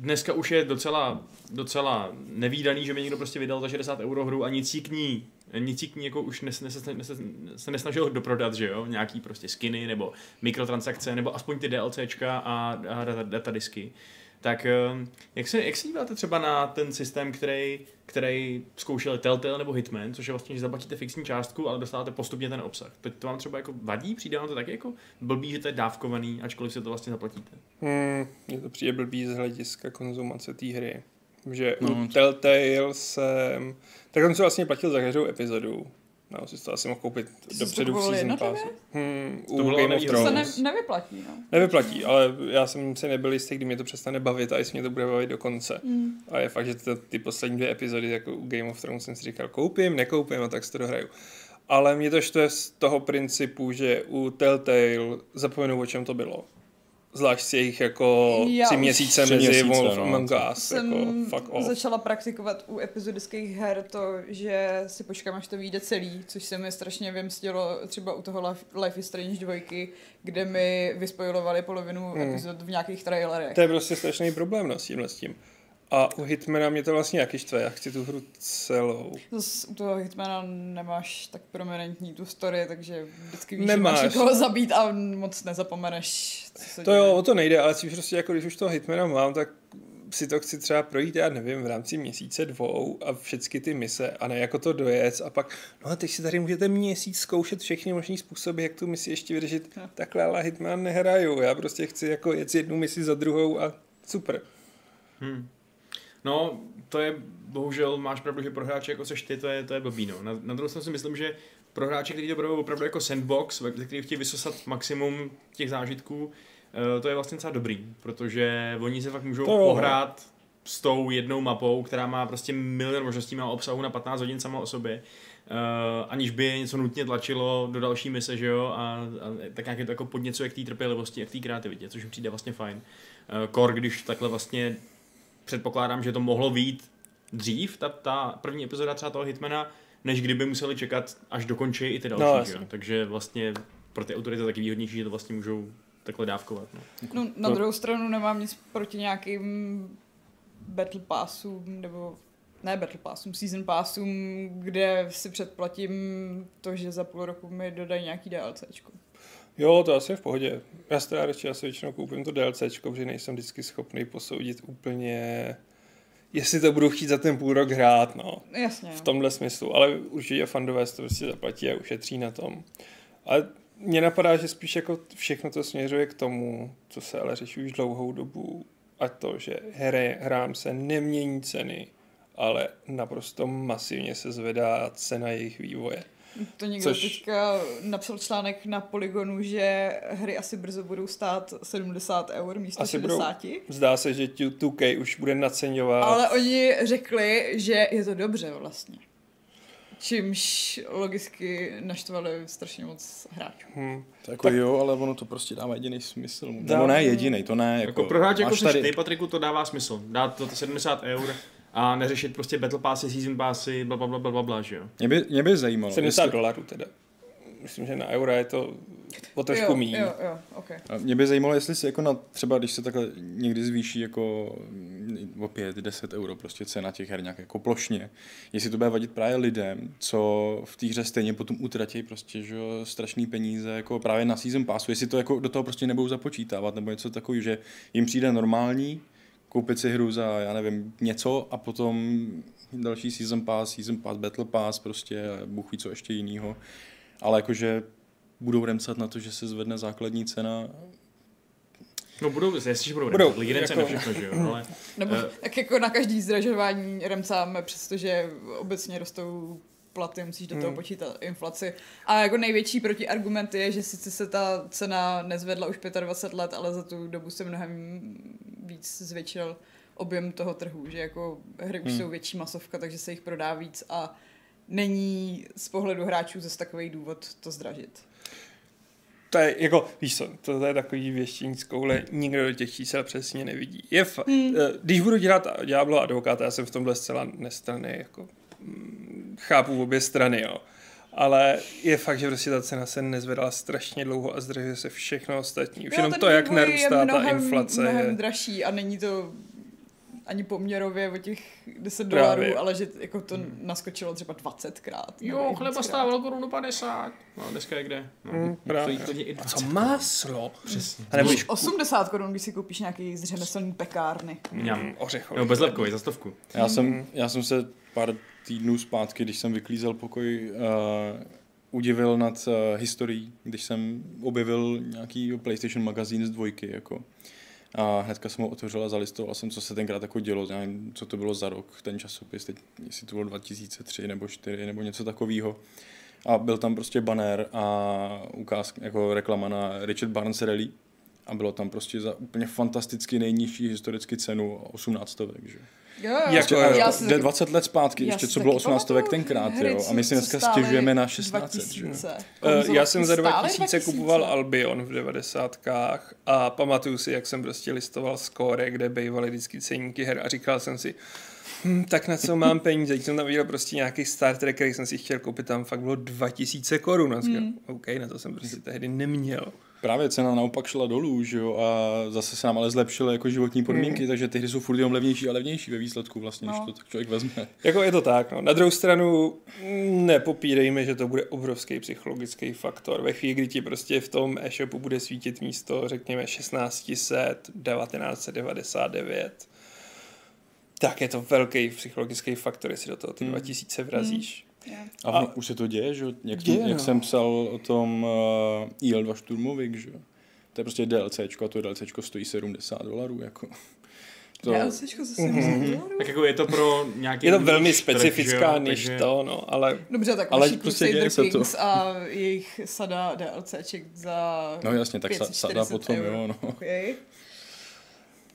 dneska už je docela, docela nevýdaný, že by někdo prostě vydal za 60 euro hru a nic k ní nic k ní jako už nes, nes, nes, nes, se nesnažil doprodat, že jo, nějaký prostě skiny nebo mikrotransakce, nebo aspoň ty DLCčka a, a data, datadisky. Tak um, jak se, jak se díváte třeba na ten systém, který, který zkoušeli Telltale nebo Hitman, což je vlastně, že zaplatíte fixní částku, ale dostáváte postupně ten obsah. To, to vám třeba jako vadí? Přijde vám to taky jako blbý, že to je dávkovaný, ačkoliv si to vlastně zaplatíte? Hmm, mně to přijde blbý z hlediska konzumace té hry. Že No, u Telltale jsem... Tak on se vlastně platil za každou epizodu. No, si to asi mohl koupit jsi dopředu v season passu. Hmm, u To bylo Game of nevýhodné. to se Thrones. ne, nevyplatí, no. Nevyplatí, ale já jsem si nebyl jistý, kdy mě to přestane bavit a jestli mě to bude bavit do konce. Mm. A je fakt, že to, ty poslední dvě epizody jako u Game of Thrones jsem si říkal, koupím, nekoupím a tak si to dohraju. Ale mě to štve z toho principu, že u Telltale zapomenu, o čem to bylo. Zvlášť s jejich jako Já tři měsíce Tři mezi měsíce, Wolf no. Among Us. Jsem Jako, fuck off. začala praktikovat u epizodických her to, že si počkám, až to vyjde celý, což se mi strašně vymstilo třeba u toho Life, Life is Strange 2, kde mi vyspojovali polovinu Hmm. epizod v nějakých trailerech. To je prostě strašný problém no, s tímhle s tím. A u Hitmana mě to vlastně jaký štve, já chci tu hru celou. Zas u toho Hitmana nemáš tak prominentní tu story, takže vždycky víš, Nemáš. že máš někoho zabít a moc nezapomeneš, co se To děje. jo, o to nejde, ale spíš prostě jako když už toho Hitmana mám, tak si to chci třeba projít, já nevím, v rámci měsíce dvou a všechny ty mise a ne jako to dojec a pak, no a teď si tady můžete měsíc zkoušet všechny možný způsoby, jak tu misi ještě vyřešit. No. Takhle ale Hitman nehraju, já prostě chci jako jet jednu misi za druhou a super. Hmm. No, to je, bohužel máš pravdu, že pro hráče jako seš ty, to je, to je blbý, no. Na, na druhou stranu si myslím, že pro hráče, kteří to berou opravdu jako sandbox, ve který chtějí vysosat maximum těch zážitků, eh, to je vlastně docela dobrý, protože oni se fakt můžou To jo, no. pohrát s tou jednou mapou, která má prostě milion možností, má obsahu na 15 hodin sama o sobě, uh, aniž by je něco nutně tlačilo do další mise, že jo, a, a tak nějak je to jako podněcuje k té trpělivosti a k té kreativitě, což mi přijde vlastně fajn. Uh, Core, když takhle vlastně předpokládám, že to mohlo být dřív, ta, ta první epizoda třeba toho Hitmana, než kdyby museli čekat, až dokončí i ty další, No, no, jasně. že? jo? takže vlastně pro ty autory to je taky výhodnější, že to vlastně můžou takhle dávkovat. No. No, na To- druhou stranu nemám nic proti nějakým Battle Passům, nebo ne Battle Passům, Season Passům, kde si předplatím to, že za půl roku mi dodají nějaký DLCčko. Jo, to asi je v pohodě. Já si teda radši asi většinou koupím to DLCčko, protože nejsem vždycky schopný posoudit úplně, jestli to budu chtít za ten půl rok hrát, no. Jasně. v tomhle smyslu, ale určitě fandové si to prostě zaplatí a ušetří na tom. Ale mně napadá, že spíš jako všechno to směřuje k tomu, co se ale řeší už dlouhou dobu, a to, že hry, hrám se nemění ceny, ale naprosto masivně se zvedá cena jejich vývoje. To někdo Což- teďka napsal článek na Polygonu, že hry asi brzo budou stát 70 eur místo Asi asi budou. 60. Zdá se, že 2K už bude naceňovat. Ale oni řekli, že je to dobře vlastně. Čímž logicky naštvali strašně moc hráčů. Hm. To jako tak. jo, ale ono to prostě dává jediný smysl. Dá- Nebo ne jediný, to ne. Jako, Jako pro hráče jako seš ty, Patriku, to dává smysl. Dát to 70 eur a neřešit prostě Battle Passy, Season Passy, bla, bla, bla, bla, bla, bla že jo. Mě by, mě by zajímalo. 70 jestli- dolarů teda. Myslím, že na euro je to o trošku jo, míň. jo, jo, ok. A Mě by zajímalo, jestli si jako na, třeba když se takhle někdy zvýší jako o 5-10 euro prostě cena těch her nějak jako plošně, jestli to bude vadit právě lidem, co v té hře stejně potom utratí prostě že jo, strašný peníze jako právě na season passu, jestli to jako do toho prostě nebudou započítávat nebo něco takového, že jim přijde normální koupit si hru za, já nevím, něco a potom další season pass, season pass, battle pass prostě, Bůh ví co ještě jinýho. Ale jakože budou remcat na to, že se zvedne základní cena. No budou, jestli budou, Budou, budou lidi jako... na všechno, že jo, ale Nebo Eh. tak jako na každý zdražování remcáme, přestože obecně rostou platy, musíš do toho Hmm. počítat inflaci. A jako největší protiargument je, že sice se ta cena nezvedla už 25 let, ale za tu dobu se mnohem víc zvětšil objem toho trhu, že jako hry už Hmm. jsou větší masovka, takže se jich prodá víc a není z pohledu hráčů zase takový důvod to zdražit. to je jako, víš co, to, je takový věštění z koule, nikdo do těch čísel přesně nevidí. Je fa- hmm. Když budu dělat Diablo advokáta, já jsem v tomhle zcela nestranný, jako mm, chápu obě strany, jo. Ale je fakt, že prostě ta cena se nezvedala strašně dlouho a zdražuje se všechno ostatní. Už Jo, jenom to, jak vývoj je narůstá mnohem, ta inflace. mnohem Je... dražší a není to ani poměrově o těch 10 Právě. dolarů, ale že jako to naskočilo třeba 20krát. nebo Jo, chleba víckrát. stával korunu 50. No, dneska je kde? No, Hmm, právě. A 20. co máslo? Přesně. A nebo Už 80 korun, když si koupíš nějaký z řemeslný pekárny. Mňam. ořechový. Nebo bezlepkový, za stovku. Já jsem, já jsem se pár týdnů zpátky, když jsem vyklízel pokoj, uh, udivil nad uh, historií, když jsem objevil nějaký PlayStation magazín z dvojky, jako. A hnedka jsem ho otevřel a zalistoval jsem, co se tenkrát jako dělo, nevím, co to bylo za rok, ten časopis, teď, jestli to bylo 2003 nebo 4 nebo něco takového. A byl tam prostě banner a ukázka, jako reklama na Richard Barnes Rally. A bylo tam prostě za úplně fantasticky nejnižší historicky cenu 18 stovek, že? Jo, jo. Jako, já jo, si Jde taky- 20 let zpátky, já ještě co bylo taky 18 stovek pamatuju tenkrát, hry, jo. A my si dneska stěžujeme na 16, že jo. 2000. Eh, Já jsem za stály 2000 kupoval Albion v 90. a pamatuju si, jak jsem prostě listoval skóre, kde bývaly vždycky ceníky her a říkal jsem si, hm, tak na co mám peníze? Teď jsem tam viděl prostě nějaký Star Trek, který jsem si chtěl koupit, tam fakt bylo 2000 korun. A říkal, OK, na to jsem prostě tehdy neměl. Právě cena naopak šla dolů, že jo, a zase se nám ale zlepšily jako životní podmínky, takže ty hry jsou furt jenom levnější a levnější ve výsledku vlastně, když No. to tak člověk vezme. Jako je to tak, no. Na druhou stranu mm, nepopírejme, že to bude obrovský psychologický faktor. Ve chvíli, kdy ti prostě v tom e-shopu bude svítit místo, řekněme, 1600, 1999, tak je to velký psychologický faktor, jestli do toho ty 2000 vrazíš. A, A- a už se to děje, že jo, jak, Děje, jak no. jsem psal o tom uh, IL-2 Šturmovik, že jo. To je prostě DLCčko a to DLCčko stojí 70 dolarů, jako. To, DLCčko za 70 dolarů? Tak jako je to pro nějaký... Je to velmi specifická jo, než takže- to, no, ale Dobře, tak Ale prostě Crusader děje se to. Kings a jejich sada DLCček za No jasně, tak sa- 540 sada potom, eur. jo, no. Okay.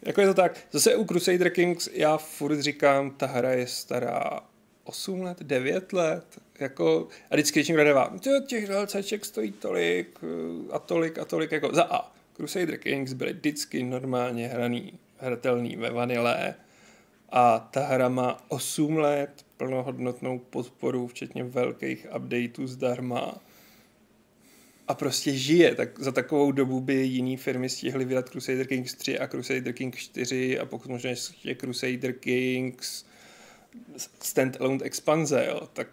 Jako je to tak. Zase u Crusader Kings já furt říkám, ta hra je stará 8 let, 9 let, jako, a vždycky když někdo dává, "Ty, těch DLCček stojí tolik eh, a tolik a tolik, jako za A. Crusader Kings byly vždycky normálně hraný, hratelný ve vanilé a ta hra má 8 let plnohodnotnou podporu, včetně velkých updateů zdarma a prostě žije. Tak za takovou dobu by jiné firmy stihly vydat Crusader Kings 3 a Crusader Kings 4 a pokud možná ještě Crusader Kings standalone expanze, jo, tak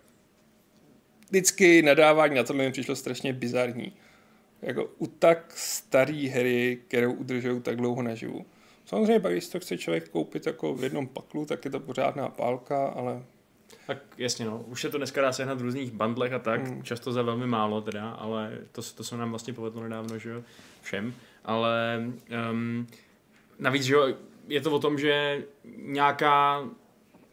vždycky nadávání na tohle mi přišlo strašně bizarní. Jako u tak staré hry, kterou udržují tak dlouho naživu. Samozřejmě pak, když to chce člověk koupit jako v jednom paklu, tak je to pořádná pálka, ale Tak jasně no, už se to dneska dá sehnat v různých bandlech a tak, hmm. často za velmi málo teda, ale to, to se nám vlastně povedlo nedávno, že jo, všem, ale um, navíc, že jo, je to o tom, že nějaká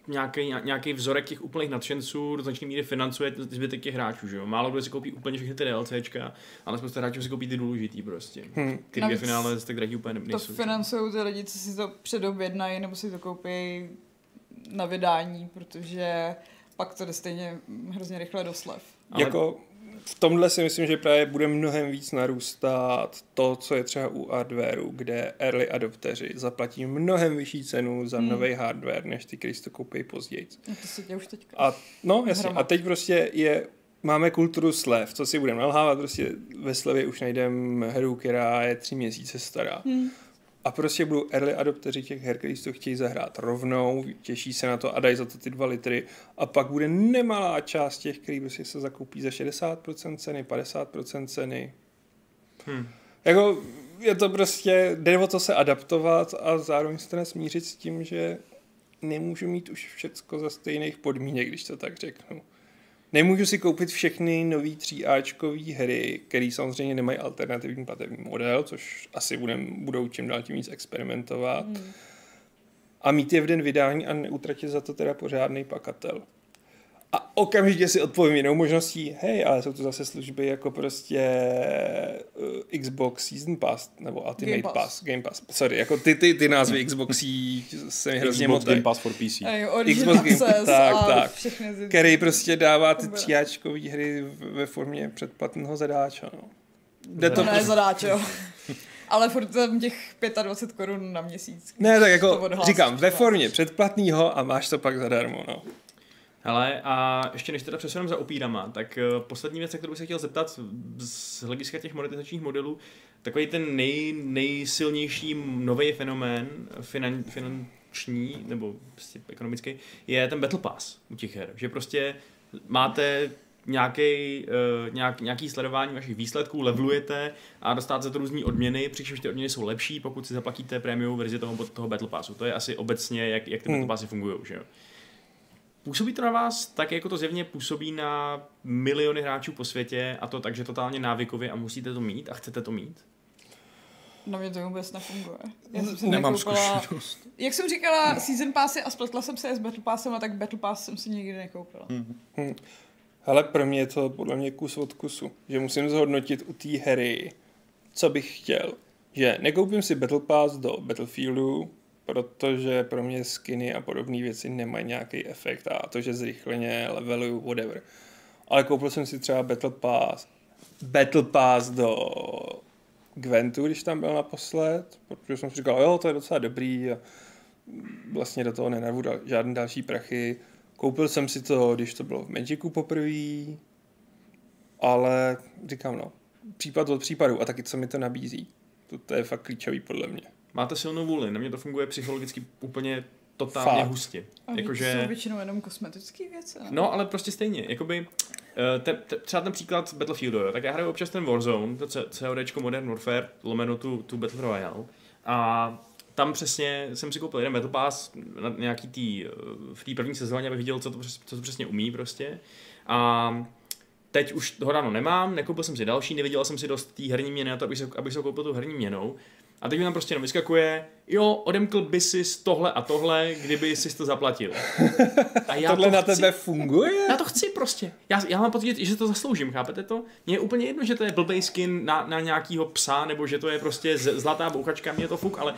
nějaký, nějaký vzorek těch úplných nadšenců do značné míry financuje zbytek těch hráčů, že jo. Málo kdo si koupí úplně všechny ty DLCčka, ale spousta hráčů si koupí ty důležitý prostě. Hmm. Ty dvě Navíc finále tak drahý úplně To nejsou. financují ty lidi, co si to předobjednají nebo si to koupí na vydání, protože pak to jde stejně hrozně rychle do slev. Ale- Jako v tomhle si myslím, že právě bude mnohem víc narůstat to, co je třeba u hardwareu, kde early adopteři zaplatí mnohem vyšší cenu za Hmm. nový hardware, než ty, si to koupí později. No to se děje už teďka. A no, jasně. Hroma. A teď prostě je, máme kulturu slev, co si budeme nalhávat, prostě ve slevě už najdeme hru, která je tři měsíce stará. Hmm. A prostě budou early adopteři těch her, kteří to chtějí zahrát rovnou, těší se na to a dají za to ty dva litry. A pak bude nemalá část těch, kteří prostě se zakoupí za 60% ceny, 50% ceny. Hmm. Jako je to prostě, jde o to se adaptovat a zároveň se teda smířit s tím, že nemůžu mít už všecko za stejných podmínek, když to tak řeknu. Nemůžu si koupit všechny nový 3Ačkový hry, které samozřejmě nemají alternativní platební model, což asi budem, budou čím dál tím víc experimentovat. Hmm. A mít je v den vydání a neutratit za to teda pořádný pakatel. A okamžitě si odpovím jinou možností, hej, ale jsou to zase služby jako prostě uh, Xbox Season Pass nebo Ultimate Game Pass. Pass. Pass, Game Pass. Sorry, jako ty, ty, ty názvy Xboxí se mi hrozně Xbox. Game Pass for PC. A jo, Xbox Game- Access tak, tak. který prostě dává ty Dobré. tříáčkové hry ve formě předplatného zadáča. No. Jde To to ne zadáč, jo. Ale furt tam těch 25 korun na měsíc. Ne, tak jako říkám, ve formě předplatného a máš to pak zadarmo, no. Hele, a ještě než teda přesuneme za opírama, tak uh, poslední věc, na kterou bych se chtěl zeptat z hlediska těch monetizačních modelů, takový ten nej, nejsilnější nový fenomén finan, finanční nebo prostě ekonomický je ten Battle Pass u těch her. Že prostě máte nějaký, uh, nějak, nějaký sledování vašich výsledků, levelujete a dostáváte za to různé odměny, přičemž ty odměny jsou lepší, pokud si zaplatíte prémiovou verzi toho, toho Battle Passu. To je asi obecně, jak, jak ty Hmm. Battle Passy fungují, že jo? Působí to na vás tak, jako to zjevně působí na miliony hráčů po světě a to takže totálně návykově a musíte to mít a chcete to mít? Na mě to vůbec nefunguje. Já jsem si Nemám nekoupila- zkušenost. Jak jsem říkala, Season Passy a spletla jsem se s Battle Passem, a tak Battle Pass jsem si nikdy nekoupila. Hm. Ale pro mě je to podle mě kus od kusu, že musím zhodnotit u té hry, co bych chtěl. Že nekoupím si Battle Pass do Battlefieldu, protože pro mě skiny a podobné věci nemají nějaký efekt a to, že zrychleně leveluju, whatever. Ale koupil jsem si třeba Battle Pass, Battle Pass do Gwentu, když tam byl naposled, protože jsem si říkal, jo, to je docela dobrý a vlastně do toho nenarvu dal, žádný další prachy. Koupil jsem si to, když to bylo v Magicu poprvé, ale říkám no, případ od případu a taky co mi to nabízí. To, to je fakt klíčový podle mě. Máte silnou vůli, na mě to funguje psychologicky úplně totálně Fakt. hustě. A Jakože... Jsou většinou jenom kosmetické věci. ne? No, ale prostě stejně, jakoby, eh, te, te, třeba ten příklad Battlefieldu, jo, tak já hraju občas ten Warzone, to C- CODčko Modern Warfare, lomeno tu, tu Battle Royale, a tam přesně jsem si koupil jeden Battle Pass na nějaký tý, eh, v té první sezóně, abych viděl, co to, přes- co to přesně umí prostě. A teď už ho ráno nemám, nekoupil jsem si další, neviděl jsem si dost té herní měny na to, abych se, abych se koupil tu herní měnou. A teď mi tam prostě jenom vyskakuje, jo, odemkl by si tohle a tohle, kdyby si to zaplatil. A já Tohle to na chci. tebe funguje? Já to chci prostě. Já, já mám pocit, že to zasloužím, chápete to? Mně je úplně jedno, že to je blbej skin na, na nějakýho psa, nebo že to je prostě z, zlatá bouchačka, mě to fuk, ale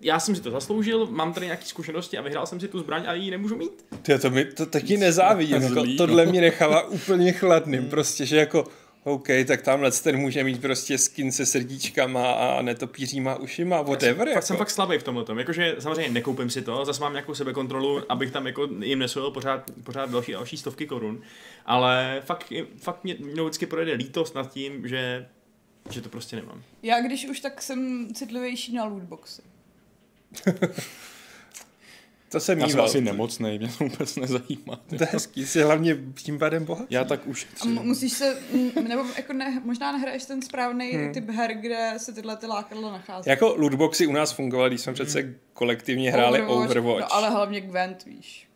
já jsem si to zasloužil, mám tady nějaké zkušenosti a vyhrál jsem si tu zbraň a ji nemůžu mít. Ty, to, mi, to taky nezávidím. Jako, Zlý, tohle mě nechává úplně chladným. Prostě, že jako OK, tak tamhle ten může mít prostě skin se srdíčkama a netopíříma ušima, whatever. Fakt jako. jsem fakt slabý v tomhle tom. Jakože samozřejmě nekoupím si to, zase mám nějakou sebekontrolu, abych tam jako jim nesojil pořád, pořád další, další stovky korun. Ale fakt, fakt mě, mě vždycky projede lítost nad tím, že, že to prostě nemám. Já když už tak jsem citlivější na lootboxy. To jsem Já jsem asi nemocnej, mě to vůbec nezajímá. To je hezký, jsi hlavně tím pádem bohatý. Já tak už A mu- musíš se, nebo jako ne, možná nehraješ ten správný hmm. typ her, kde se tyhle ty lákadla nachází. Jako lootboxy u nás fungovaly, když jsme přece kolektivně hráli Overwatch. No, ale hlavně Gwent, víš.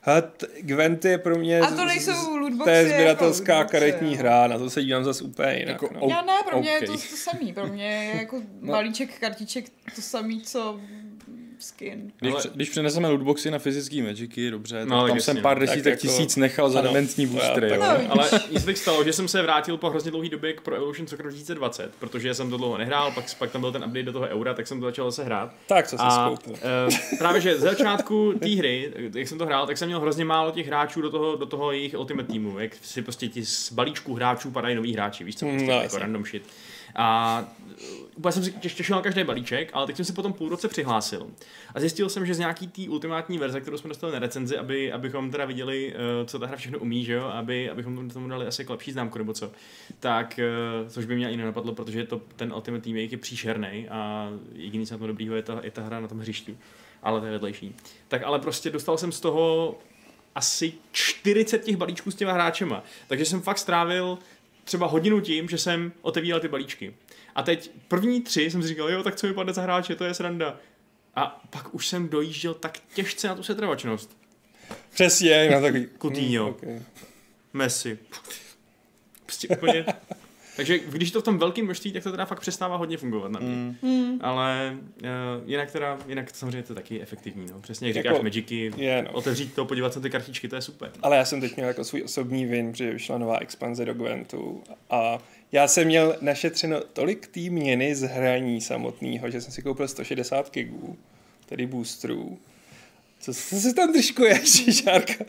Hele, t- Gwent je pro mě... A to nejsou lootboxy To je jako sběratelská lootboxy, karetní jo. hra, na to se dívám zase úplně jinak. Jako no. O- Já ne, pro mě je to to samý. Pro mě je jako balíček kartiček to samý, co skin. Když, Ale- když přeneseme lootboxy na fyzický Magicy, dobře, tak No, tak tam jasně. jsem pár Tak desítek jako- tisíc nechal za dementní Já tak- No, Ale nic bych stalo, že jsem se vrátil po hrozně dlouhé době k Pro Evolution Soccer 2020, protože jsem to dlouho nehrál, pak, pak tam byl ten update do toho eura, tak jsem to začal zase hrát. Tak, co jsi A skoupil? uh, právě, že ze začátku té hry, jak jsem to hrál, tak jsem měl hrozně málo těch hráčů do toho, do toho jejich Ultimate Teamu, jak si prostě ti z balíčku hráčů padají noví hráči, víš co, prostě no, jako jasně. random shit. A úplně jsem si těš- těšil na každý balíček, ale teď jsem se potom půl roce přihlásil. A zjistil jsem, že z nějaký té ultimátní verze, kterou jsme dostali na recenzi, aby, abychom teda viděli, uh, co ta hra všechno umí, že jo, aby, abychom tomu- dali asi lepší známku nebo co, tak, uh, což by mě ani nenapadlo, protože to, ten Ultimate Team je příšerný a jediný, co na tom dobrýho je ta, je ta hra na tom hřišti ale to je vedlejší. Tak ale prostě dostal jsem z toho asi 40 těch balíčků s těma hráčema. Takže jsem fakt strávil třeba hodinu tím, že jsem otevíral ty balíčky. A teď první tři jsem si říkal, jo, tak co mi padne za hráče, to je sranda. A pak už jsem dojížděl tak těžce na tu setrvačnost. Přesně, na takový... Coutinho. Hmm, okay. Messi. Prostě úplně... Takže když to v tom velkém množství, tak to teda fakt přestává hodně fungovat na mě. Mm. Ale uh, jinak teda, jinak samozřejmě to taky efektivní, no. Přesně jak Jako- říkáš Magicy, Je, no. otevřít to, podívat se na ty kartičky, to je super. Ale já jsem teď měl jako svůj osobní win, protože vyšla nová expanze do Gwentu a já jsem měl našetřeno tolik té měny z hraní samotného, že jsem si koupil 160 gigů, tedy boosterů. co, co se tam držkuje, Žárka?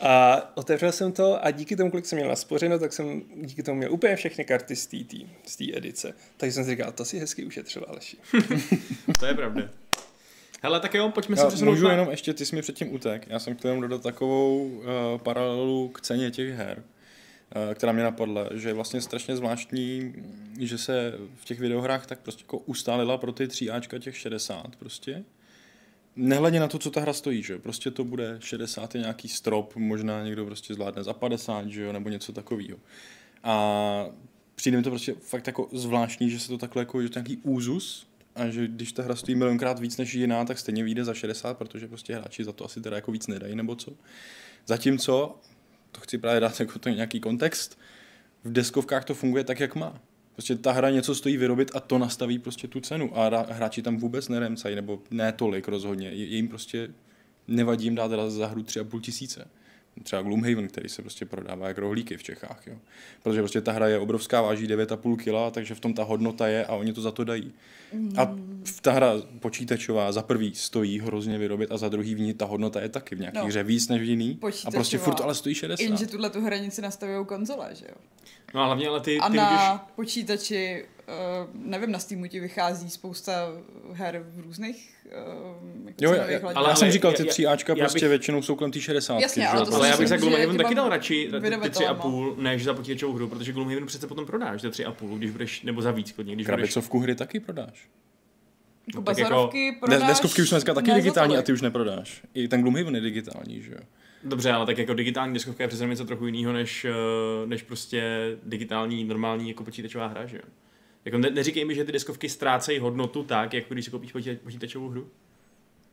A otevřel jsem to a díky tomu, kolik jsem měl naspořeno, tak jsem díky tomu měl úplně všechny karty z té z té edice. Takže jsem si říkal, to si hezky ušetřil, Aleši. to je pravda. Hele, tak jo, pojďme se přesunout můžu na- jenom ještě, ty jsi mi předtím utek, já jsem chtěl jenom dodat takovou uh, paralelu k ceně těch her, která mě napadla, že je vlastně strašně zvláštní, že se v těch videohrách tak prostě jako ustálila pro ty 3Ačka těch 60 prostě. Nehledě na to, co ta hra stojí, že prostě to bude 60 je nějaký strop, možná někdo prostě zvládne za 50, že jo, nebo něco takového. A přijde mi to prostě fakt jako zvláštní, že se to takhle jako, že to nějaký úzus, a že když ta hra stojí milionkrát víc než jiná, tak stejně vyjde za 60, protože prostě hráči za to asi teda jako víc nedají nebo co. Zatímco, to chci právě dát jako to nějaký kontext, v deskovkách to funguje tak, jak má. Prostě ta hra něco stojí vyrobit a to nastaví prostě tu cenu a hráči tam vůbec neremcají, nebo ne tolik rozhodně. Je, jim prostě nevadí jim dát za hru 3,5 tisíce. Třeba Gloomhaven, který se prostě prodává jak rohlíky v Čechách. Jo. Protože prostě ta hra je obrovská, váží 9,5 kg, takže v tom ta hodnota je a oni to za to dají. A v- ta hra počítačová za prvý stojí hrozně vyrobit a za druhý v ní ta hodnota je taky v nějaký No. hře víc než v jiný. A prostě furt ale stojí 60. Jenže tuhle tu hranici nastavují konzole, že jo? No a hlavně ale ty, A ty na když... počítači, nevím, na Steamu ti vychází spousta her v různých uh, jako Jo, já, hladinách. ale Ale já jsem říkal, ty já- 3Ačka já prostě bych- většinou jsou kolem ty 60. Jasně, že ale to Ale já bych za Gloomhaven taky dal radši ty vydavatelama. 3,5 než za počítačovou hru, protože Gloomhaven přece potom prodáš za 3,5, když budeš, nebo za víc klidně, když budeš... Krabicovku hry taky prodáš. Jako tak jako- bazarovky prodáš deskovky už jsou dneska taky ne digitální a ty už neprodáš. I ten Gloomhaven je digitální, že jo. Dobře, ale tak jako digitální deskovka je přece něco trochu jiného, než, eh, než prostě digitální, normální jako počítačová hra, že jo? Jako ne, neříkej mi, že ty deskovky ztrácejí hodnotu tak, jako když si koupíš počítač, počítačovou hru.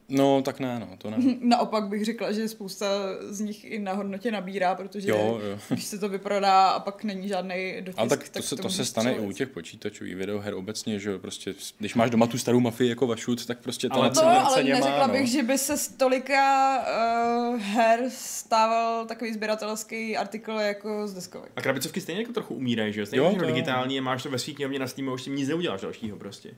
No, tak ne, no, to ne. Naopak bych řekla, že spousta z nich i na hodnotě nabírá, protože Jo, jo. když se to vyprodá a pak není žádný dotisk, Ale tak to, se, to se stane i u střelit. těch počítačových videoher obecně, že jo, prostě, když máš doma tu starou mafii jako vašut, tak prostě ta Ale ale to- No, ale neřekla má, bych, no. že by se z tolika uh, her stával takový sběratelský artikl jako z deskovek. A krabicovky stejně jako trochu umírají, že jo? Stejně Jo, jo, to digitální a máš to ve svých knihovně na Steamu a už si nic neuděláš dalšího prostě.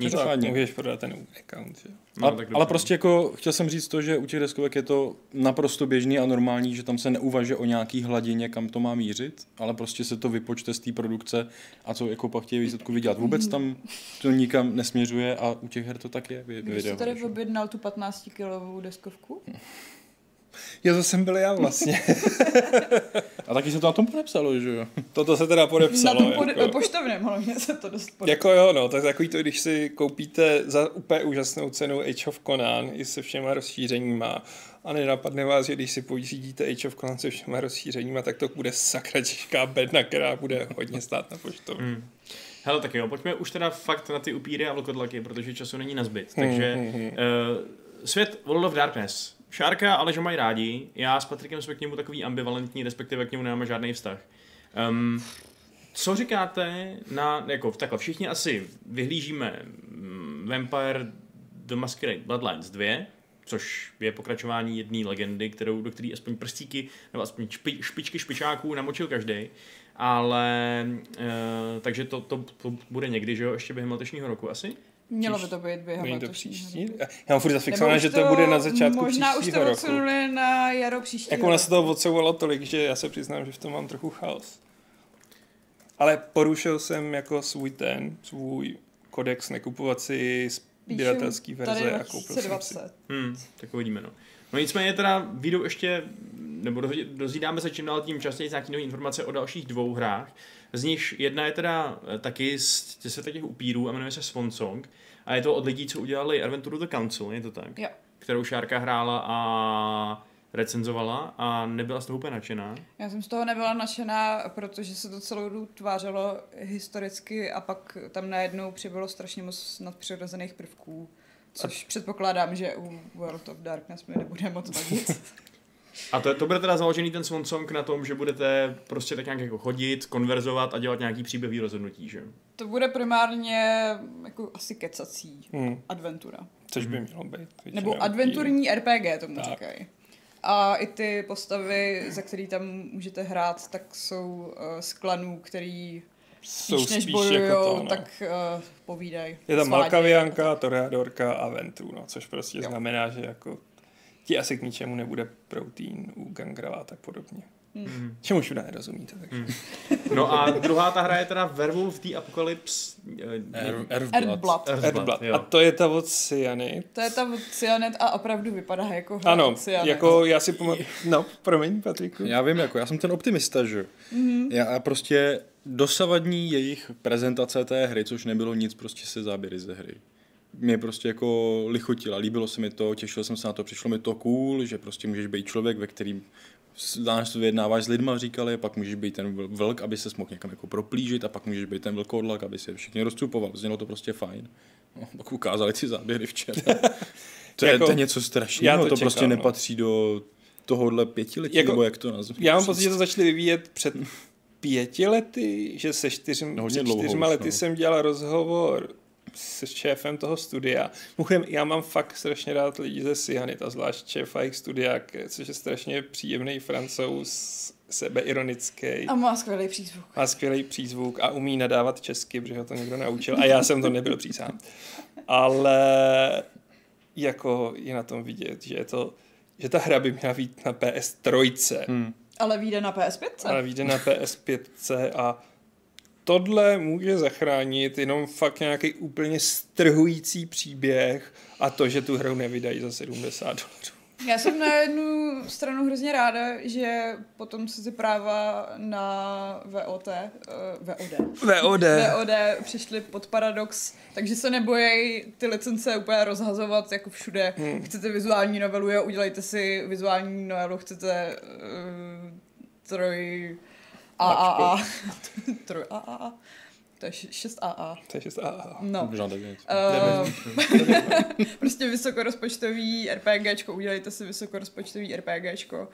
Nic. To Pořádně. Můžeš prodat ten account, že? No, a, tak dobře. ale prostě jako chtěl jsem říct to, že u těch deskovek je to naprosto běžný a normální, že tam se neuvažuje o nějaký hladině, kam to má mířit, ale prostě se to vypočte z té produkce a co jako pak chtějí výsledku vydělat. Vůbec tam to nikam nesměřuje a u těch her to tak je. vy- Když jsi tady objednal tu 15-kilovou deskovku? Jo, to jsem byl já vlastně. A taky se to na tom podepsalo, že jo? Toto se teda Na podepsalo. tom pod, jako. poštovném hlavně se to dost podepsalo. Jako jo, no, je takový to, když si koupíte za úplně úžasnou cenu Age of Conan i se všema rozšířeníma a nenapadne vás, že když si pořídíte Age of Conan se všema rozšířeníma, tak to bude sakra těžká bedna, která bude hodně stát na poštovně. Hmm. Hele, tak jo, pojďme už teda fakt na ty upíry a vlkodlaky, protože času není na zbyt. Takže Hmm, hmm, hmm. uh, svět World of Darkness. Šárka a Ležo mají rádi, já s Patrikem jsme k němu takový ambivalentní, respektive k němu nemáme žádný vztah. Um, co říkáte na, jako takhle, všichni asi vyhlížíme mm, Vampire The Masquerade Bloodlines 2, což je pokračování jedné legendy, kterou, do které aspoň prstíky, nebo aspoň špi, špičky špičáků namočil každý. Ale, e, takže to, to, to, bude někdy, že jo, ještě během letošního roku asi? Mělo by to být během to příští? roku. Já mám furt zafixované, už že to bude na začátku Možná už příštího to roku. odsunuli na jaro příštího Jako ono se roku. to odsouvalo tolik, že já se přiznám, že v tom mám trochu chaos. Ale porušil jsem jako svůj ten, svůj kodex nekupovat si sběratelský Píšu verze tady a koupil jsem si. 2020. Hmm, tak uvidíme, no. No nicméně teda vyjdou ještě, nebo dozví- dozvídáme se čím dál tím častěji nějaké nové informace o dalších dvou hrách. Z nich jedna je teda eh, taky z světa těch upírů a jmenuje se Swan Song. A je to od lidí, co udělali Adventuru the Council, je to tak? Jo. Kterou Šárka hrála a recenzovala a nebyla z toho úplně nadšená. Já jsem z toho nebyla nadšená, protože se to celou dobu tvářelo historicky a pak tam najednou přibylo strašně moc nadpřirozených prvků. Což předpokládám, že u World of Darkness mi nebude moc vadit. A to, to bude teda založený ten Swan Song na tom, že budete prostě tak nějak jako chodit, konverzovat a dělat nějaký příběhový rozhodnutí, že? to bude primárně jako asi kecací Hmm, adventura. což by mělo být. Nebo adventurní RPG tomu Tak. říkají. A i ty postavy, za který tam můžete hrát, tak jsou uh, z klanů, který Jsou spíš než spíš bojujou, jako to, no. tak uh, povídají. Je tam. Malkavianka, Toreadorka a Ventru, no, což prostě Jo. znamená, že jako ti asi k ničemu nebude protein u gangrela a tak podobně. Mm. Čemu všude nerozumíte. Takže. Mm. No a druhá ta hra je teda Werewolf the Apocalypse. eh, Earthblood. Earthblood, Earthblood. jo. A to je ta od Cyanid. To je ta Cyanet a opravdu vypadá jako hra Ano, od Cyanet. jako já si pamatuju. No, promiň, Patriku. Já vím, jako já jsem ten optimista, že? Mm-hmm. Já prostě dosavadní jejich prezentace té hry, což nebylo nic, prostě se záběry ze hry. Mě prostě jako lichotila, líbilo se mi to, těšil jsem se na to, přišlo mi to cool, že prostě můžeš být člověk, ve kterým znáš, vyjednáváš s lidma, říkali, pak můžeš být ten vl- vlk, aby se mohl někam jako proplížit a pak můžeš být ten vlkodlak, aby se všichni rozcupoval. Znělo to prostě fajn. No, pak ukázali ty záběry včera. to, je, Jako- to je něco strašného, to to, to čekám, prostě no. nepatří do tohohle pětiletí, Jako- nebo jak to nazvat. Já mám pocit, že to začali vyvíjet před pěti lety, že se čtyř, No, před čtyřma lety no. jsem dělal rozhovor se šéfem toho studia. Mimochodem, já mám fakt strašně rád lidi ze Cyanid, a zvlášť šéfa jejich studia, což je strašně příjemný francouz, sebeironický. A má skvělý přízvuk. Má skvělý přízvuk a umí nadávat česky, protože ho to někdo naučil. A já jsem to nebyl přísám. Ale jako je na tom vidět, že je to že ta hra by měla být na PS3, Hmm. Ale vyjde na PS5? ale vyjde na PS5 a tohle může zachránit jenom fakt nějaký úplně strhující příběh a to, že tu hru nevydají za 70 dolarů. Já jsem na jednu stranu hrozně ráda, že potom se ty práva na VOT, uh, VOD, VOD. VOD přišly pod Paradox, takže se nebojí ty licence úplně rozhazovat jako všude. Hmm. Chcete vizuální novelu, jo, udělejte si vizuální novelu, chcete uh, troj AAA. troj AAA. To je 6AA. To je 6AA. No. Žádná věc. Uh, prostě vysokorozpočtový RPGčko, udělejte si vysokorozpočtový RPGčko.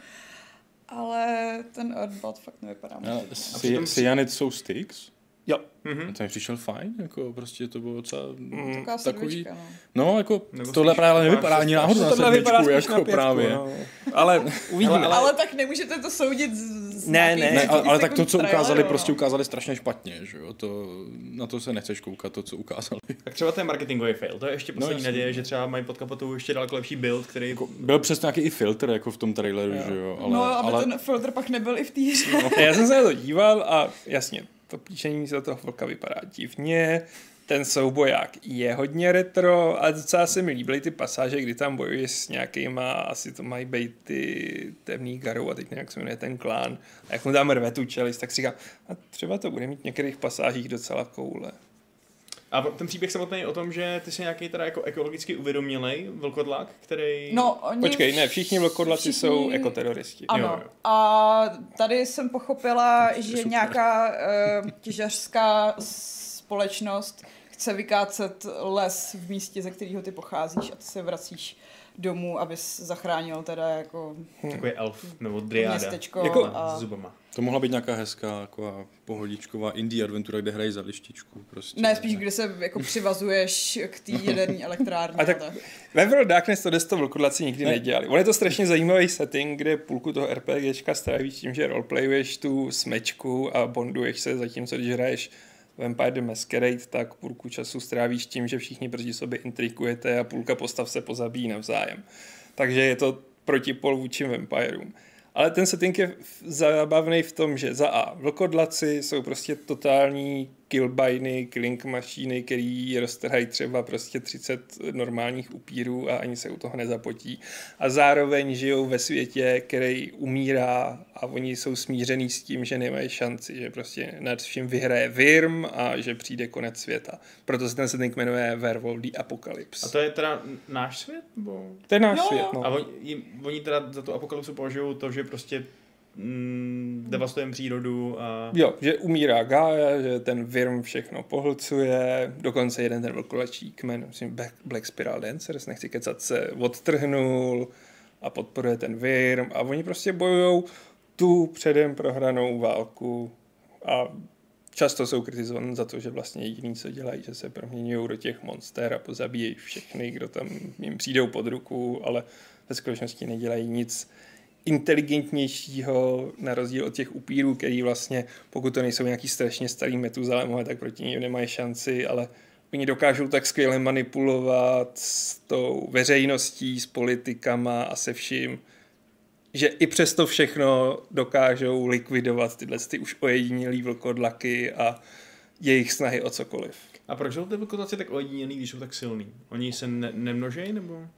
Ale ten Earthbound fakt nevypadá moc. A dobře. přitom- Cy- Cyanid jsou sticks? Jo. Mhm. To mi přišel fajn, jako prostě to bylo docela Mm, takový, sedmička, no. no jako Nebo tohle právě nevypadá ani náhodou na sedmičku, spíš na jako pětku, právě. No. Ale uvidíme. Ale- Ale tak nemůžete to soudit z, z Ne, ne, Ne, ale, ale tak 30 to, co ukázali, traileru, prostě no. ukázali strašně špatně, že jo, to, na to se nechceš koukat, to, co ukázali. Tak třeba ten marketingový fail, to je ještě poslední jasně. naděje, že třeba mají pod kapotou ještě daleko lepší build, který... Jako, byl přes nějaký i filtr, jako v tom traileru, Jo. že jo, ale, no, aby ale ten filtr pak nebyl i v té hře. Ne, Já jsem se na to díval a jasně, to píšení místo toho vlka vypadá divně, ten souboják je hodně retro, ale docela se mi líbily ty pasáže, kdy tam bojuješ s nějakýma, asi to mají být ty temný garou a teď nějak se jmenuje ten klán. A jak mu tam rve tu čelist, tak si říkám, a třeba to bude mít v některých pasážích docela koule. A ten příběh samotný je o tom, že ty jsi nějaký teda jako ekologicky uvědomělej vlkodlak, který... No, oni Počkej, ne, všichni vlkodlaci všichni- jsou ekoteroristi. Ano. Jo, jo. A tady jsem pochopila, že super. nějaká uh, těžařská společnost chce vykácet les v místě, ze kterého ty pocházíš a ty se vracíš domů, abys zachránil teda jako Takový elf, nebo driáda. městečko Jako- a... S zubama. to mohla být nějaká hezká, jako pohodičková indie adventura, kde hrají za lištičku, prostě. Ne, spíš, kde se jako přivazuješ k té jaderní elektrárně. A tak ve World Darkness to desto vlkodlaci nikdy Ne. nedělali. On je to strašně zajímavý setting, kde půlku toho RPGčka strávíš tím, že roleplayuješ tu smečku a bonduješ se, zatímco když hraješ Vampire the Masquerade, tak půlku času strávíš tím, že všichni proti sobě intrikujete a půlka postav se pozabíjí navzájem. Takže je to protipol vůči vampirům. Ale ten setting je zábavný v tom, že za A, vlkodlaci jsou prostě totální killbiny, killing mašíny, který roztrhají třeba prostě 30 normálních upírů a ani se u toho nezapotí. A zároveň žijou ve světě, který umírá a oni jsou smířený s tím, že nemají šanci, že prostě nad vším vyhraje Virm a že přijde konec světa. Proto se ten setting jmenuje Werewolf the Apocalypse. A to je teda náš svět? Bo... to je náš Jo, svět, no. A oni, oni teda za tu apokalypsu považují to, že prostě mm, devastujeme přírodu a... Jo, že umírá Gaia, že ten Virm všechno pohlcuje, dokonce jeden ten velkolačí kmen, myslím Black, Spiral Dancers, nechci kecat, se odtrhnul a podporuje ten Virm. A oni prostě bojujou tu předem prohranou válku. A často jsou kritizovaní za to, že vlastně jediný, co dělají, že se proměňují do těch monster a pozabíjejí všechny, kdo tam jim přijdou pod ruku, ale ve skutečnosti nedělají nic inteligentnějšího, na rozdíl od těch upírů, který vlastně, pokud to nejsou nějaký strašně starý metuzalemové, tak proti ním nemají šanci, ale oni dokážou tak skvěle manipulovat s tou veřejností, s politikama a se vším, že i přesto všechno dokážou likvidovat tyhle ty už ojedinělý vlkodlaky a jejich snahy o cokoliv. A proč jsou ty vlkotaci tak ojedinělý, když jsou tak silný? Oni se ne- nemnožejí, nebo?